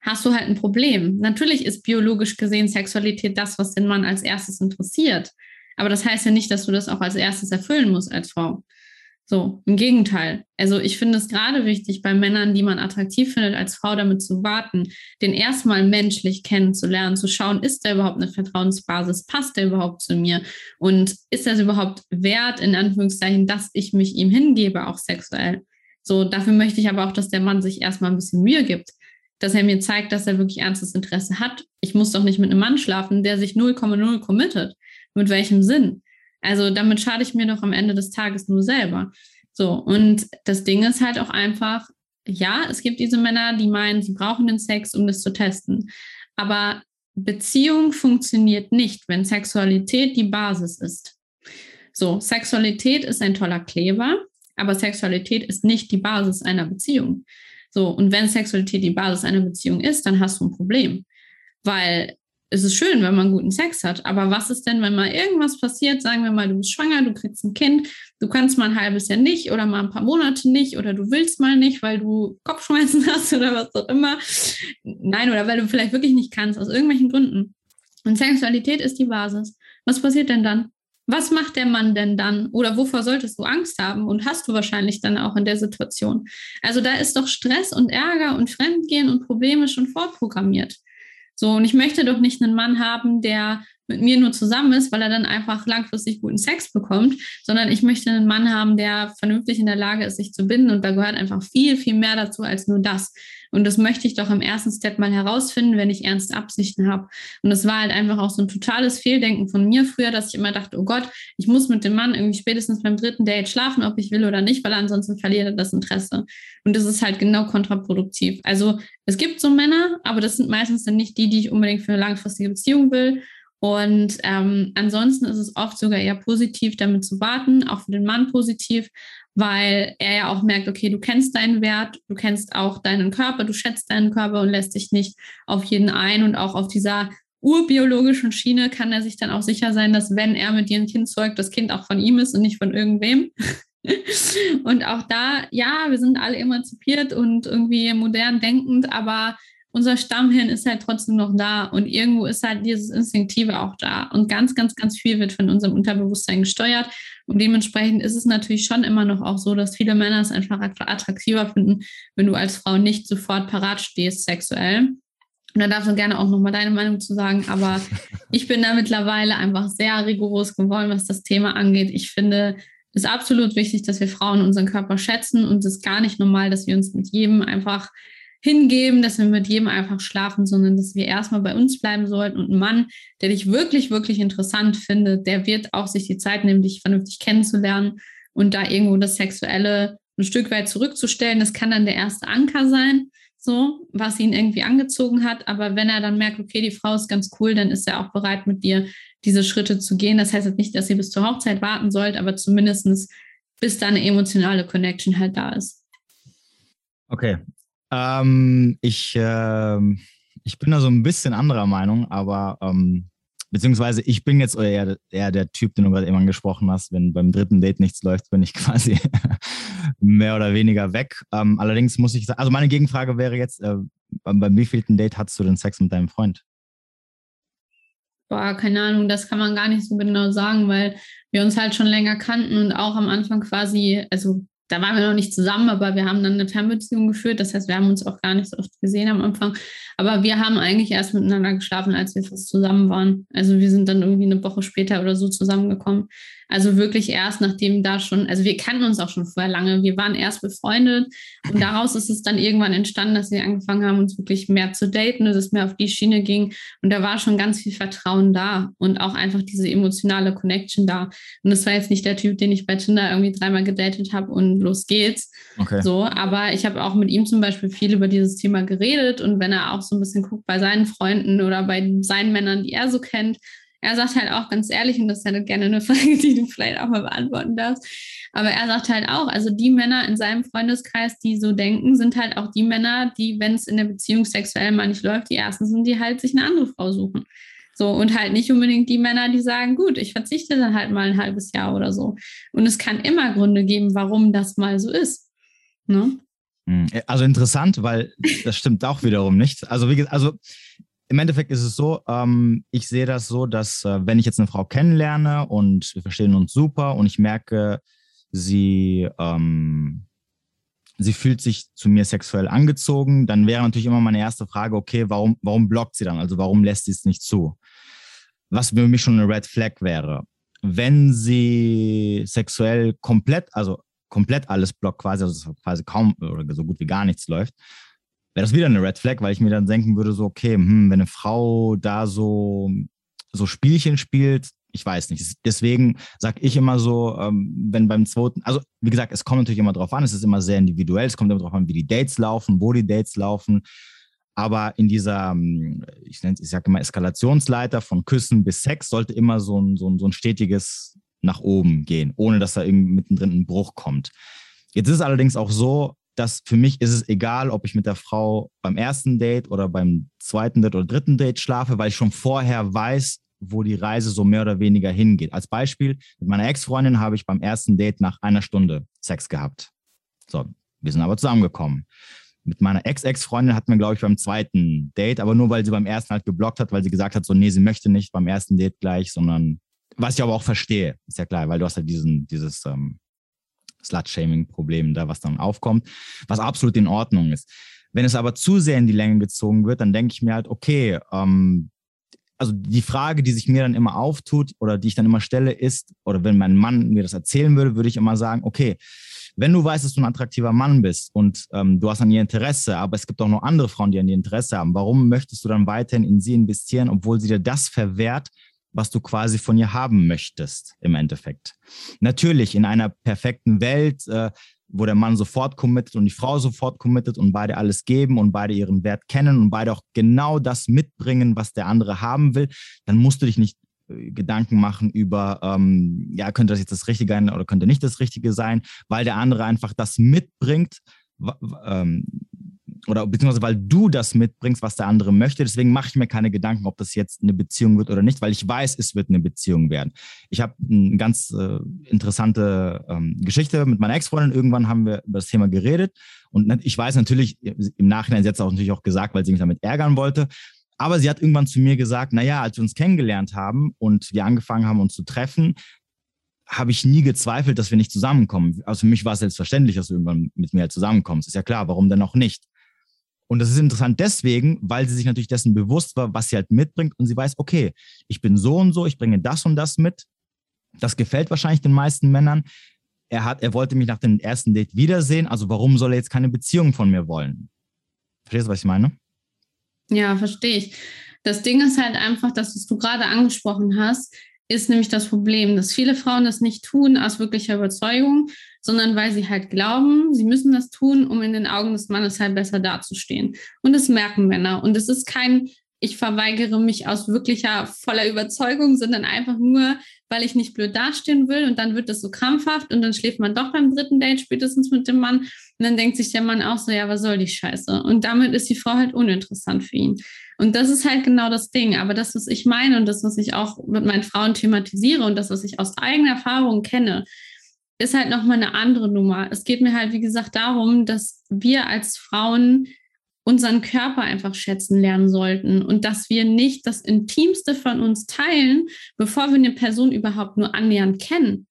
hast du halt ein Problem. Natürlich ist biologisch gesehen Sexualität das, was den Mann als erstes interessiert. Aber das heißt ja nicht, dass du das auch als erstes erfüllen musst als Frau. So, im Gegenteil. Also ich finde es gerade wichtig, bei Männern, die man attraktiv findet, als Frau damit zu warten, den erstmal menschlich kennenzulernen, zu schauen, ist der überhaupt eine Vertrauensbasis, passt der überhaupt zu mir und ist das überhaupt wert, in Anführungszeichen, dass ich mich ihm hingebe, auch sexuell. So, dafür möchte ich aber auch, dass der Mann sich erstmal ein bisschen Mühe gibt, dass er mir zeigt, dass er wirklich ernstes Interesse hat. Ich muss doch nicht mit einem Mann schlafen, der sich 0,0 committet. Mit welchem Sinn? Also damit schade ich mir doch am Ende des Tages nur selber. So, und das Ding ist halt auch einfach, ja, es gibt diese Männer, die meinen, sie brauchen den Sex, um das zu testen. Aber Beziehung funktioniert nicht, wenn Sexualität die Basis ist. So, Sexualität ist ein toller Kleber, aber Sexualität ist nicht die Basis einer Beziehung. So, und wenn Sexualität die Basis einer Beziehung ist, dann hast du ein Problem. Weil es ist schön, wenn man guten Sex hat. Aber was ist denn, wenn mal irgendwas passiert? Sagen wir mal, du bist schwanger, du kriegst ein Kind, du kannst mal ein halbes Jahr nicht oder mal ein paar Monate nicht oder du willst mal nicht, weil du Kopfschmerzen hast oder was auch immer. Nein, oder weil du vielleicht wirklich nicht kannst, aus irgendwelchen Gründen. Und Sexualität ist die Basis. Was passiert denn dann? Was macht der Mann denn dann? Oder wovor solltest du Angst haben? Und hast du wahrscheinlich dann auch in der Situation? Also da ist doch Stress und Ärger und Fremdgehen und Probleme schon vorprogrammiert. So, und ich möchte doch nicht einen Mann haben, der mit mir nur zusammen ist, weil er dann einfach langfristig guten Sex bekommt, sondern ich möchte einen Mann haben, der vernünftig in der Lage ist, sich zu binden. Und da gehört einfach viel, viel mehr dazu als nur das. Und das möchte ich doch im ersten Step mal herausfinden, wenn ich ernste Absichten habe. Und das war halt einfach auch so ein totales Fehldenken von mir früher, dass ich immer dachte, oh Gott, ich muss mit dem Mann irgendwie spätestens beim dritten Date schlafen, ob ich will oder nicht, weil ansonsten verliert er das Interesse. Und das ist halt genau kontraproduktiv. Also es gibt so Männer, aber das sind meistens dann nicht die, die ich unbedingt für eine langfristige Beziehung will. Und ähm, ansonsten ist es oft sogar eher positiv, damit zu warten, auch für den Mann positiv, weil er ja auch merkt, okay, du kennst deinen Wert, du kennst auch deinen Körper, du schätzt deinen Körper und lässt dich nicht auf jeden ein und auch auf dieser urbiologischen Schiene kann er sich dann auch sicher sein, dass wenn er mit dir ein Kind zeugt, das Kind auch von ihm ist und nicht von irgendwem. und auch da, ja, wir sind alle emanzipiert und irgendwie modern denkend, aber unser Stammhirn ist halt trotzdem noch da und irgendwo ist halt dieses Instinktive auch da und ganz, ganz, ganz viel wird von unserem Unterbewusstsein gesteuert und dementsprechend ist es natürlich schon immer noch auch so, dass viele Männer es einfach attraktiver finden, wenn du als Frau nicht sofort parat stehst sexuell. Und da darfst du gerne auch nochmal deine Meinung zu sagen, aber ich bin da mittlerweile einfach sehr rigoros geworden, was das Thema angeht. Ich finde, es ist absolut wichtig, dass wir Frauen unseren Körper schätzen und es ist gar nicht normal, dass wir uns mit jedem einfach hingeben, dass wir mit jedem einfach schlafen, sondern dass wir erstmal bei uns bleiben sollten. Und ein Mann, der dich wirklich, wirklich interessant findet, der wird auch sich die Zeit nehmen, dich vernünftig kennenzulernen und da irgendwo das Sexuelle ein Stück weit zurückzustellen. Das kann dann der erste Anker sein, so, was ihn irgendwie angezogen hat. Aber wenn er dann merkt, okay, die Frau ist ganz cool, dann ist er auch bereit, mit dir diese Schritte zu gehen. Das heißt jetzt nicht, dass ihr bis zur Hochzeit warten sollt, aber zumindestens bis da eine emotionale Connection halt da ist. Okay, ähm, ich, äh, ich bin da so ein bisschen anderer Meinung, aber ähm, beziehungsweise ich bin jetzt eher, eher der Typ, den du gerade eben angesprochen hast. Wenn beim dritten Date nichts läuft, bin ich quasi mehr oder weniger weg. Ähm, allerdings muss ich sagen, also meine Gegenfrage wäre jetzt, äh, beim, wievielten Date hattest du den Sex mit deinem Freund? Boah, keine Ahnung, das kann man gar nicht so genau sagen, weil wir uns halt schon länger kannten und auch am Anfang quasi, also da waren wir noch nicht zusammen, aber wir haben dann eine Fernbeziehung geführt. Das heißt, wir haben uns auch gar nicht so oft gesehen am Anfang. Aber wir haben eigentlich erst miteinander geschlafen, als wir fast zusammen waren. Also wir sind dann irgendwie eine Woche später oder so zusammengekommen. Also wirklich erst nachdem da schon, also wir kannten uns auch schon vorher lange. Wir waren erst befreundet und daraus ist es dann irgendwann entstanden, dass wir angefangen haben, uns wirklich mehr zu daten, dass es mehr auf die Schiene ging. Und da war schon ganz viel Vertrauen da und auch einfach diese emotionale Connection da. Und das war jetzt nicht der Typ, den ich bei Tinder irgendwie dreimal gedatet habe und los geht's. Okay. So, aber ich habe auch mit ihm zum Beispiel viel über dieses Thema geredet und wenn er auch so ein bisschen guckt bei seinen Freunden oder bei seinen Männern, die er so kennt, er sagt halt auch ganz ehrlich, und das ist ja gerne eine Frage, die du vielleicht auch mal beantworten darfst, aber er sagt halt auch, also die Männer in seinem Freundeskreis, die so denken, sind halt auch die Männer, die, wenn es in der Beziehung sexuell mal nicht läuft, die ersten sind, die halt sich eine andere Frau suchen. So, und halt nicht unbedingt die Männer, die sagen, gut, ich verzichte dann halt mal ein halbes Jahr oder so. Und es kann immer Gründe geben, warum das mal so ist. Ne? Hm, also interessant, weil das stimmt auch wiederum nicht. Also, wie also im Endeffekt ist es so, ähm, ich sehe das so, dass äh, wenn ich jetzt eine Frau kennenlerne und wir verstehen uns super und ich merke, sie, ähm, sie fühlt sich zu mir sexuell angezogen, dann wäre natürlich immer meine erste Frage, okay, warum, warum blockt sie dann? Also warum lässt sie es nicht zu? Was für mich schon eine Red Flag wäre. Wenn sie sexuell komplett, also komplett alles blockt quasi, also quasi kaum oder so gut wie gar nichts läuft, wäre das wieder eine Red Flag, weil ich mir dann denken würde, so, okay, hm, wenn eine Frau da so, so Spielchen spielt, ich weiß nicht. Deswegen sage ich immer so, ähm, wenn beim zweiten, also wie gesagt, es kommt natürlich immer drauf an, es ist immer sehr individuell, es kommt immer drauf an, wie die Dates laufen, wo die Dates laufen. Aber in dieser, ähm, ich, nenne, ich sage immer Eskalationsleiter von Küssen bis Sex sollte immer so ein, so ein, so ein stetiges nach oben gehen, ohne dass da irgendwie mittendrin ein Bruch kommt. Jetzt ist es allerdings auch so, dass für mich ist es egal, ob ich mit der Frau beim ersten Date oder beim zweiten Date oder dritten Date schlafe, weil ich schon vorher weiß, wo die Reise so mehr oder weniger hingeht. Als Beispiel, mit meiner Ex-Freundin habe ich beim ersten Date nach einer Stunde Sex gehabt. So, wir sind aber zusammengekommen. Mit meiner Ex-Ex-Freundin hatten wir, glaube ich, beim zweiten Date, aber nur weil sie beim ersten halt geblockt hat, weil sie gesagt hat, so, nee, sie möchte nicht beim ersten Date gleich, sondern, was ich aber auch verstehe, ist ja klar, weil du hast ja diesen, dieses, ähm, Slut-Shaming-Problem da, was dann aufkommt, was absolut in Ordnung ist. Wenn es aber zu sehr in die Länge gezogen wird, dann denke ich mir halt, okay, ähm, also die Frage, die sich mir dann immer auftut oder die ich dann immer stelle, ist, oder wenn mein Mann mir das erzählen würde, würde ich immer sagen, okay, wenn du weißt, dass du ein attraktiver Mann bist und ähm, du hast an ihr Interesse, aber es gibt auch noch andere Frauen, die an ihr Interesse haben, warum möchtest du dann weiterhin in sie investieren, obwohl sie dir das verwehrt, was du quasi von ihr haben möchtest im Endeffekt? Natürlich, in einer perfekten Welt äh, wo der Mann sofort committet und die Frau sofort committet und beide alles geben und beide ihren Wert kennen und beide auch genau das mitbringen, was der andere haben will, dann musst du dich nicht äh, Gedanken machen über, ähm, ja, könnte das jetzt das Richtige sein oder könnte nicht das Richtige sein, weil der andere einfach das mitbringt, ähm, oder beziehungsweise weil du das mitbringst, was der andere möchte. Deswegen mache ich mir keine Gedanken, ob das jetzt eine Beziehung wird oder nicht, weil ich weiß, es wird eine Beziehung werden. Ich habe eine ganz äh, interessante ähm, Geschichte mit meiner Ex-Freundin. Irgendwann haben wir über das Thema geredet und ich weiß natürlich, im Nachhinein, sie hat es auch natürlich auch gesagt, weil sie mich damit ärgern wollte. Aber sie hat irgendwann zu mir gesagt, naja, als wir uns kennengelernt haben und wir angefangen haben, uns zu treffen, habe ich nie gezweifelt, dass wir nicht zusammenkommen. Also für mich war es selbstverständlich, dass du irgendwann mit mir zusammenkommst. Ist ja klar, warum denn auch nicht? Und das ist interessant deswegen, weil sie sich natürlich dessen bewusst war, was sie halt mitbringt und sie weiß, okay, ich bin so und so, ich bringe das und das mit. Das gefällt wahrscheinlich den meisten Männern. Er hat, er wollte mich nach dem ersten Date wiedersehen, also warum soll er jetzt keine Beziehung von mir wollen? Verstehst du, was ich meine? Ja, verstehe ich. Das Ding ist halt einfach, dass was du gerade angesprochen hast, ist nämlich das Problem, dass viele Frauen das nicht tun aus wirklicher Überzeugung, sondern weil sie halt glauben, sie müssen das tun, um in den Augen des Mannes halt besser dazustehen. Und das merken Männer. Und es ist kein, ich verweigere mich aus wirklicher voller Überzeugung, sondern einfach nur, weil ich nicht blöd dastehen will. Und dann wird das so krampfhaft und dann schläft man doch beim dritten Date spätestens mit dem Mann. Und dann denkt sich der Mann auch so, ja, was soll die Scheiße? Und damit ist die Frau halt uninteressant für ihn. Und das ist halt genau das Ding. Aber das, was ich meine und das, was ich auch mit meinen Frauen thematisiere und das, was ich aus eigener Erfahrung kenne, ist halt nochmal eine andere Nummer. Es geht mir halt, wie gesagt, darum, dass wir als Frauen unseren Körper einfach schätzen lernen sollten und dass wir nicht das Intimste von uns teilen, bevor wir eine Person überhaupt nur annähernd kennen.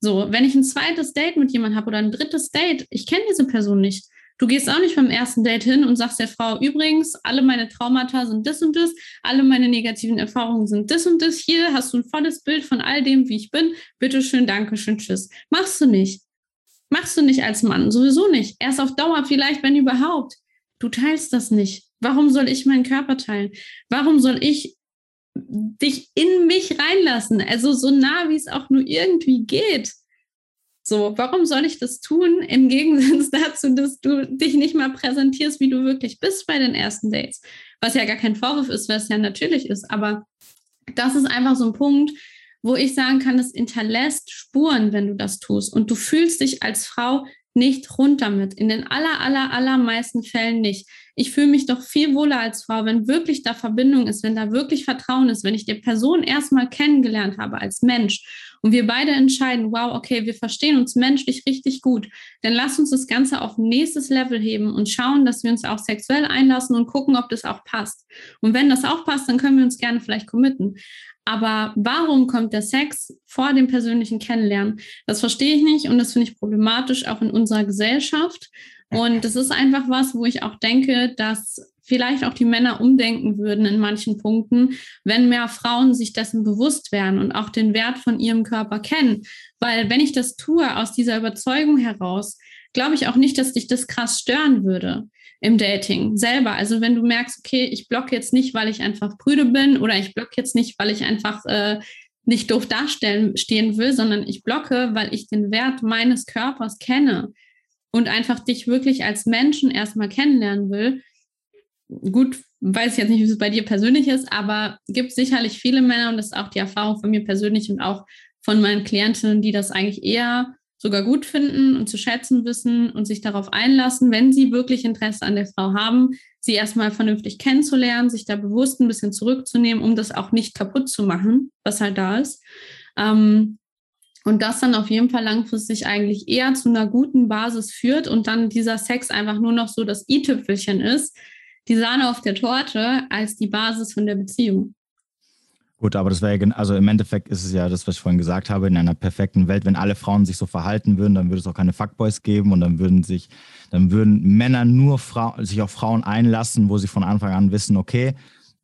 So, wenn ich ein zweites Date mit jemandem habe oder ein drittes Date, ich kenne diese Person nicht, Du gehst auch nicht beim ersten Date hin und sagst der Frau, übrigens, alle meine Traumata sind das und das, alle meine negativen Erfahrungen sind das und das. Hier hast du ein volles Bild von all dem, wie ich bin. Bitte schön, danke schön, tschüss. Machst du nicht. Machst du nicht als Mann, sowieso nicht. Erst auf Dauer vielleicht, wenn überhaupt. Du teilst das nicht. Warum soll ich meinen Körper teilen? Warum soll ich dich in mich reinlassen? Also so nah, wie es auch nur irgendwie geht. So, warum soll ich das tun? Im Gegensatz dazu, dass du dich nicht mal präsentierst, wie du wirklich bist bei den ersten Dates. Was ja gar kein Vorwurf ist, es ja natürlich ist. Aber das ist einfach so ein Punkt, wo ich sagen kann, es hinterlässt Spuren, wenn du das tust. Und du fühlst dich als Frau nicht runter mit. In den aller, aller, allermeisten Fällen nicht. Ich fühle mich doch viel wohler als Frau, wenn wirklich da Verbindung ist, wenn da wirklich Vertrauen ist, wenn ich die Person erstmal kennengelernt habe als Mensch und wir beide entscheiden, wow, okay, wir verstehen uns menschlich richtig gut, dann lass uns das Ganze auf nächstes Level heben und schauen, dass wir uns auch sexuell einlassen und gucken, ob das auch passt. Und wenn das auch passt, dann können wir uns gerne vielleicht committen. Aber warum kommt der Sex vor dem persönlichen Kennenlernen? Das verstehe ich nicht und das finde ich problematisch auch in unserer Gesellschaft. Und das ist einfach was, wo ich auch denke, dass vielleicht auch die Männer umdenken würden in manchen Punkten, wenn mehr Frauen sich dessen bewusst wären und auch den Wert von ihrem Körper kennen. Weil wenn ich das tue aus dieser Überzeugung heraus, glaube ich auch nicht, dass dich das krass stören würde im Dating selber. Also wenn du merkst, okay, ich blocke jetzt nicht, weil ich einfach prüde bin oder ich blocke jetzt nicht, weil ich einfach äh, nicht doof darstellen stehen will, sondern ich blocke, weil ich den Wert meines Körpers kenne und einfach dich wirklich als Menschen erstmal kennenlernen will. Gut, weiß ich jetzt nicht, wie es bei dir persönlich ist, aber gibt sicherlich viele Männer und das ist auch die Erfahrung von mir persönlich und auch von meinen Klientinnen, die das eigentlich eher sogar gut finden und zu schätzen wissen und sich darauf einlassen, wenn sie wirklich Interesse an der Frau haben, sie erstmal vernünftig kennenzulernen, sich da bewusst ein bisschen zurückzunehmen, um das auch nicht kaputt zu machen, was halt da ist. Ähm, und das dann auf jeden Fall langfristig eigentlich eher zu einer guten Basis führt und dann dieser Sex einfach nur noch so das i-Tüpfelchen ist, die Sahne auf der Torte, als die Basis von der Beziehung. Gut, aber das wäre ja, also im Endeffekt ist es ja das, was ich vorhin gesagt habe, in einer perfekten Welt, wenn alle Frauen sich so verhalten würden, dann würde es auch keine Fuckboys geben und dann würden sich, dann würden Männer nur Frau, sich auf Frauen einlassen, wo sie von Anfang an wissen, okay,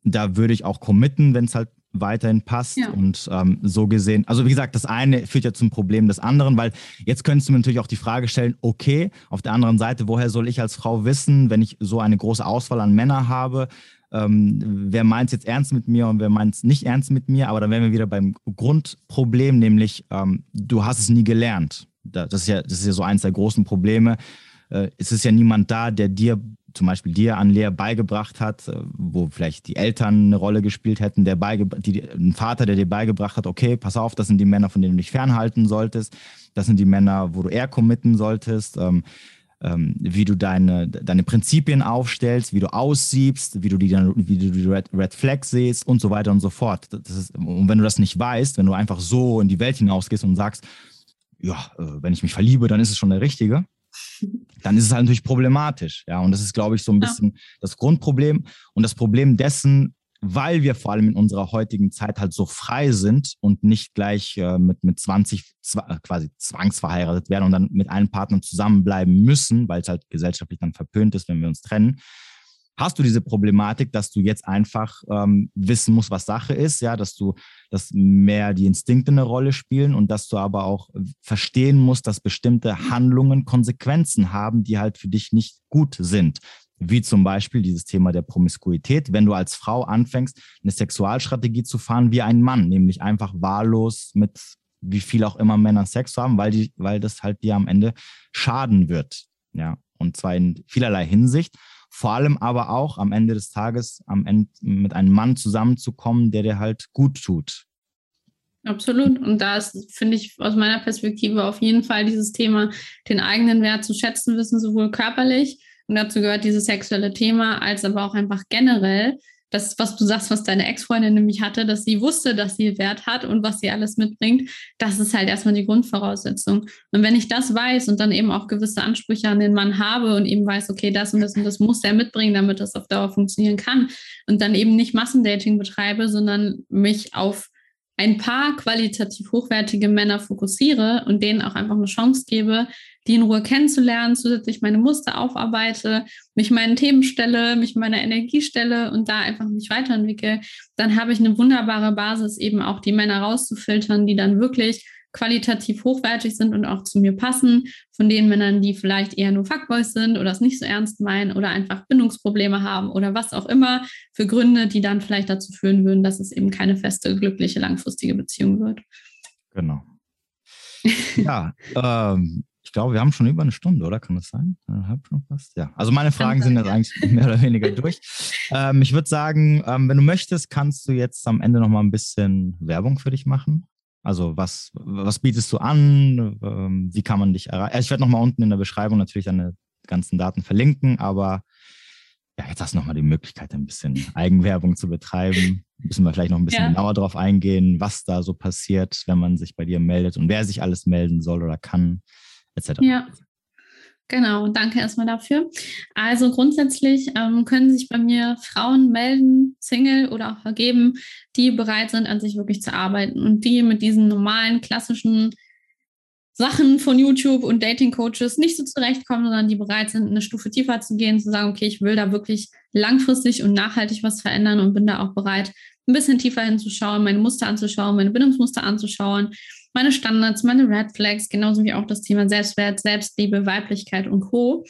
da würde ich auch committen, wenn es halt weiterhin passt. Ja. Und ähm, so gesehen, also wie gesagt, das eine führt ja zum Problem des anderen, weil jetzt könntest du mir natürlich auch die Frage stellen, okay, auf der anderen Seite, woher soll ich als Frau wissen, wenn ich so eine große Auswahl an Männern habe, ähm, wer meint es jetzt ernst mit mir und wer meint es nicht ernst mit mir, aber dann wären wir wieder beim Grundproblem, nämlich ähm, du hast es nie gelernt. Das ist ja, das ist ja so eins der großen Probleme. Äh, es ist ja niemand da, der dir zum Beispiel dir an Lehre beigebracht hat, äh, wo vielleicht die Eltern eine Rolle gespielt hätten, der die, ein Vater, der dir beigebracht hat, okay, pass auf, das sind die Männer, von denen du dich fernhalten solltest, das sind die Männer, wo du eher committen solltest, ähm, ähm, wie du deine, deine Prinzipien aufstellst, wie du aussiebst, wie du die, wie du die Red, Red Flag siehst und so weiter und so fort. Ist, und wenn du das nicht weißt, wenn du einfach so in die Welt hinausgehst und sagst, ja, äh, wenn ich mich verliebe, dann ist es schon der Richtige, dann ist es halt natürlich problematisch. Ja, und das ist, glaube ich, so ein bisschen ja. das Grundproblem. Und das Problem dessen, weil wir vor allem in unserer heutigen Zeit halt so frei sind und nicht gleich äh, mit, mit 20 äh, quasi zwangsverheiratet werden und dann mit einem Partner zusammenbleiben müssen, weil es halt gesellschaftlich dann verpönt ist, wenn wir uns trennen, hast du diese Problematik, dass du jetzt einfach ähm, wissen musst, was Sache ist, ja, dass du, dass mehr die Instinkte eine Rolle spielen und dass du aber auch verstehen musst, dass bestimmte Handlungen Konsequenzen haben, die halt für dich nicht gut sind. Wie zum Beispiel dieses Thema der Promiskuität. Wenn du als Frau anfängst, eine Sexualstrategie zu fahren wie ein Mann, nämlich einfach wahllos mit wie viel auch immer Männern Sex haben, weil, die, weil das halt dir am Ende schaden wird. Ja, und zwar in vielerlei Hinsicht vor allem aber auch am Ende des Tages am Ende mit einem Mann zusammenzukommen, der dir halt gut tut. Absolut. Und da ist, finde ich, aus meiner Perspektive auf jeden Fall dieses Thema, den eigenen Wert zu schätzen wissen, sowohl körperlich, und dazu gehört dieses sexuelle Thema, als aber auch einfach generell das, was du sagst, was deine Ex-Freundin nämlich hatte, dass sie wusste, dass sie Wert hat und was sie alles mitbringt, das ist halt erstmal die Grundvoraussetzung. Und wenn ich das weiß und dann eben auch gewisse Ansprüche an den Mann habe und eben weiß, okay, das und das und das muss er mitbringen, damit das auf Dauer funktionieren kann und dann eben nicht Massendating betreibe, sondern mich auf ein paar qualitativ hochwertige Männer fokussiere und denen auch einfach eine Chance gebe, die in Ruhe kennenzulernen, zusätzlich meine Muster aufarbeite, mich meinen Themen stelle, mich meiner Energie stelle und da einfach mich weiterentwickle, dann habe ich eine wunderbare Basis, eben auch die Männer rauszufiltern, die dann wirklich qualitativ hochwertig sind und auch zu mir passen, von den Männern, die vielleicht eher nur Fuckboys sind oder es nicht so ernst meinen oder einfach Bindungsprobleme haben oder was auch immer für Gründe, die dann vielleicht dazu führen würden, dass es eben keine feste, glückliche, langfristige Beziehung wird. Genau. Ja, ähm, ich glaube, wir haben schon über eine Stunde, oder? Kann das sein? Eineinhalb schon fast? Ja. Also meine Fragen sind jetzt eigentlich mehr oder weniger durch. Ähm, ich würde sagen, ähm, wenn du möchtest, kannst du jetzt am Ende noch mal ein bisschen Werbung für dich machen. Also was, was bietest du an? Ähm, wie kann man dich erreichen? Also ich werde noch mal unten in der Beschreibung natürlich deine ganzen Daten verlinken, aber ja, jetzt hast du noch mal die Möglichkeit, ein bisschen Eigenwerbung zu betreiben. Müssen wir vielleicht noch ein bisschen ja. genauer darauf eingehen, was da so passiert, wenn man sich bei dir meldet und wer sich alles melden soll oder kann etc. Ja. Genau, danke erstmal dafür. Also grundsätzlich ähm, können sich bei mir Frauen melden, Single oder auch vergeben, die bereit sind, an sich wirklich zu arbeiten und die mit diesen normalen, klassischen Sachen von YouTube und Dating-Coaches nicht so zurechtkommen, sondern die bereit sind, eine Stufe tiefer zu gehen, zu sagen, okay, ich will da wirklich langfristig und nachhaltig was verändern und bin da auch bereit, ein bisschen tiefer hinzuschauen, meine Muster anzuschauen, meine Bindungsmuster anzuschauen meine Standards, meine Red Flags, genauso wie auch das Thema Selbstwert, Selbstliebe, Weiblichkeit und Co.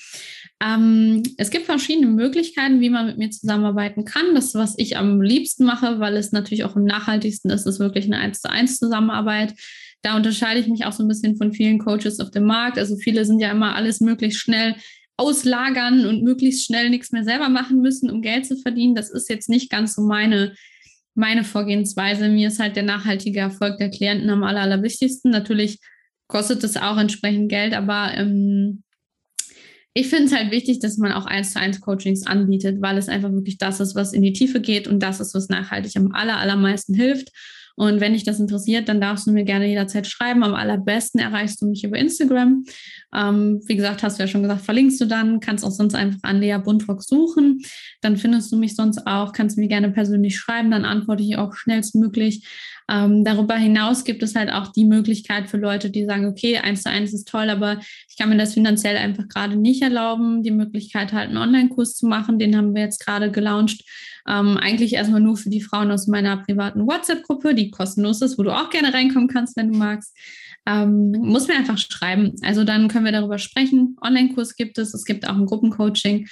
Ähm, es gibt verschiedene Möglichkeiten, wie man mit mir zusammenarbeiten kann. Das, was ich am liebsten mache, weil es natürlich auch am nachhaltigsten ist, ist wirklich eine 1 zu 1 Zusammenarbeit. Da unterscheide ich mich auch so ein bisschen von vielen Coaches auf dem Markt. Also viele sind ja immer alles möglichst schnell auslagern und möglichst schnell nichts mehr selber machen müssen, um Geld zu verdienen. Das ist jetzt nicht ganz so meine meine Vorgehensweise. Mir ist halt der nachhaltige Erfolg der Klienten am aller, allerwichtigsten. Natürlich kostet es auch entsprechend Geld, aber ähm, ich finde es halt wichtig, dass man auch eins zu eins Coachings anbietet, weil es einfach wirklich das ist, was in die Tiefe geht und das ist, was nachhaltig am aller, allermeisten hilft. Und wenn dich das interessiert, dann darfst du mir gerne jederzeit schreiben. Am allerbesten erreichst du mich über Instagram. Ähm, wie gesagt, hast du ja schon gesagt, verlinkst du dann, kannst auch sonst einfach an Lea Buntrock suchen. Dann findest du mich sonst auch, kannst mir gerne persönlich schreiben, dann antworte ich auch schnellstmöglich. Ähm, darüber hinaus gibt es halt auch die Möglichkeit für Leute, die sagen, okay, eins zu eins ist toll, aber ich kann mir das finanziell einfach gerade nicht erlauben, die Möglichkeit halt einen Online-Kurs zu machen. Den haben wir jetzt gerade gelauncht. Ähm, eigentlich erstmal nur für die Frauen aus meiner privaten WhatsApp-Gruppe, die kostenlos ist, wo du auch gerne reinkommen kannst, wenn du magst. Ähm, muss mir einfach schreiben. Also dann können wir darüber sprechen. Online-Kurs gibt es, es gibt auch ein Gruppencoaching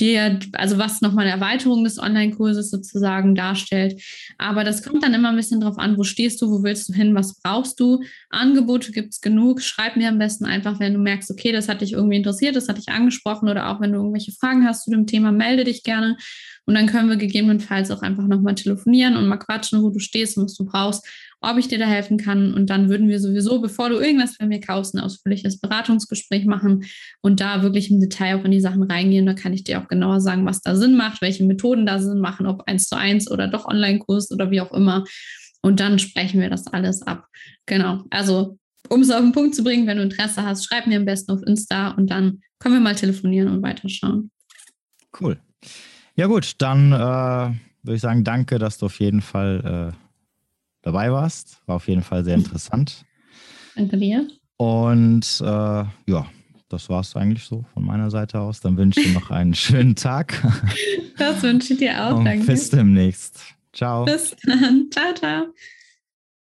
die, also was nochmal eine Erweiterung des Online-Kurses sozusagen darstellt. Aber das kommt dann immer ein bisschen drauf an, wo stehst du, wo willst du hin, was brauchst du. Angebote gibt es genug. Schreib mir am besten einfach, wenn du merkst, okay, das hat dich irgendwie interessiert, das hat dich angesprochen oder auch wenn du irgendwelche Fragen hast zu dem Thema, melde dich gerne. Und dann können wir gegebenenfalls auch einfach nochmal telefonieren und mal quatschen, wo du stehst was du brauchst ob ich dir da helfen kann. Und dann würden wir sowieso, bevor du irgendwas bei mir kaufst, ein ausführliches Beratungsgespräch machen und da wirklich im Detail auch in die Sachen reingehen. Da kann ich dir auch genauer sagen, was da Sinn macht, welche Methoden da Sinn machen, ob eins zu eins oder doch Online-Kurs oder wie auch immer. Und dann sprechen wir das alles ab. Genau. Also, um es auf den Punkt zu bringen, wenn du Interesse hast, schreib mir am besten auf Insta und dann können wir mal telefonieren und weiterschauen. Cool. Ja, gut, dann äh, würde ich sagen, danke, dass du auf jeden Fall äh, dabei warst. War auf jeden Fall sehr interessant. Danke dir. Und äh, ja, das war es eigentlich so von meiner Seite aus. Dann wünsche ich dir noch einen schönen Tag. Das wünsche ich dir auch. Und danke. Bis demnächst. Ciao. Bis dann. Ciao, ciao.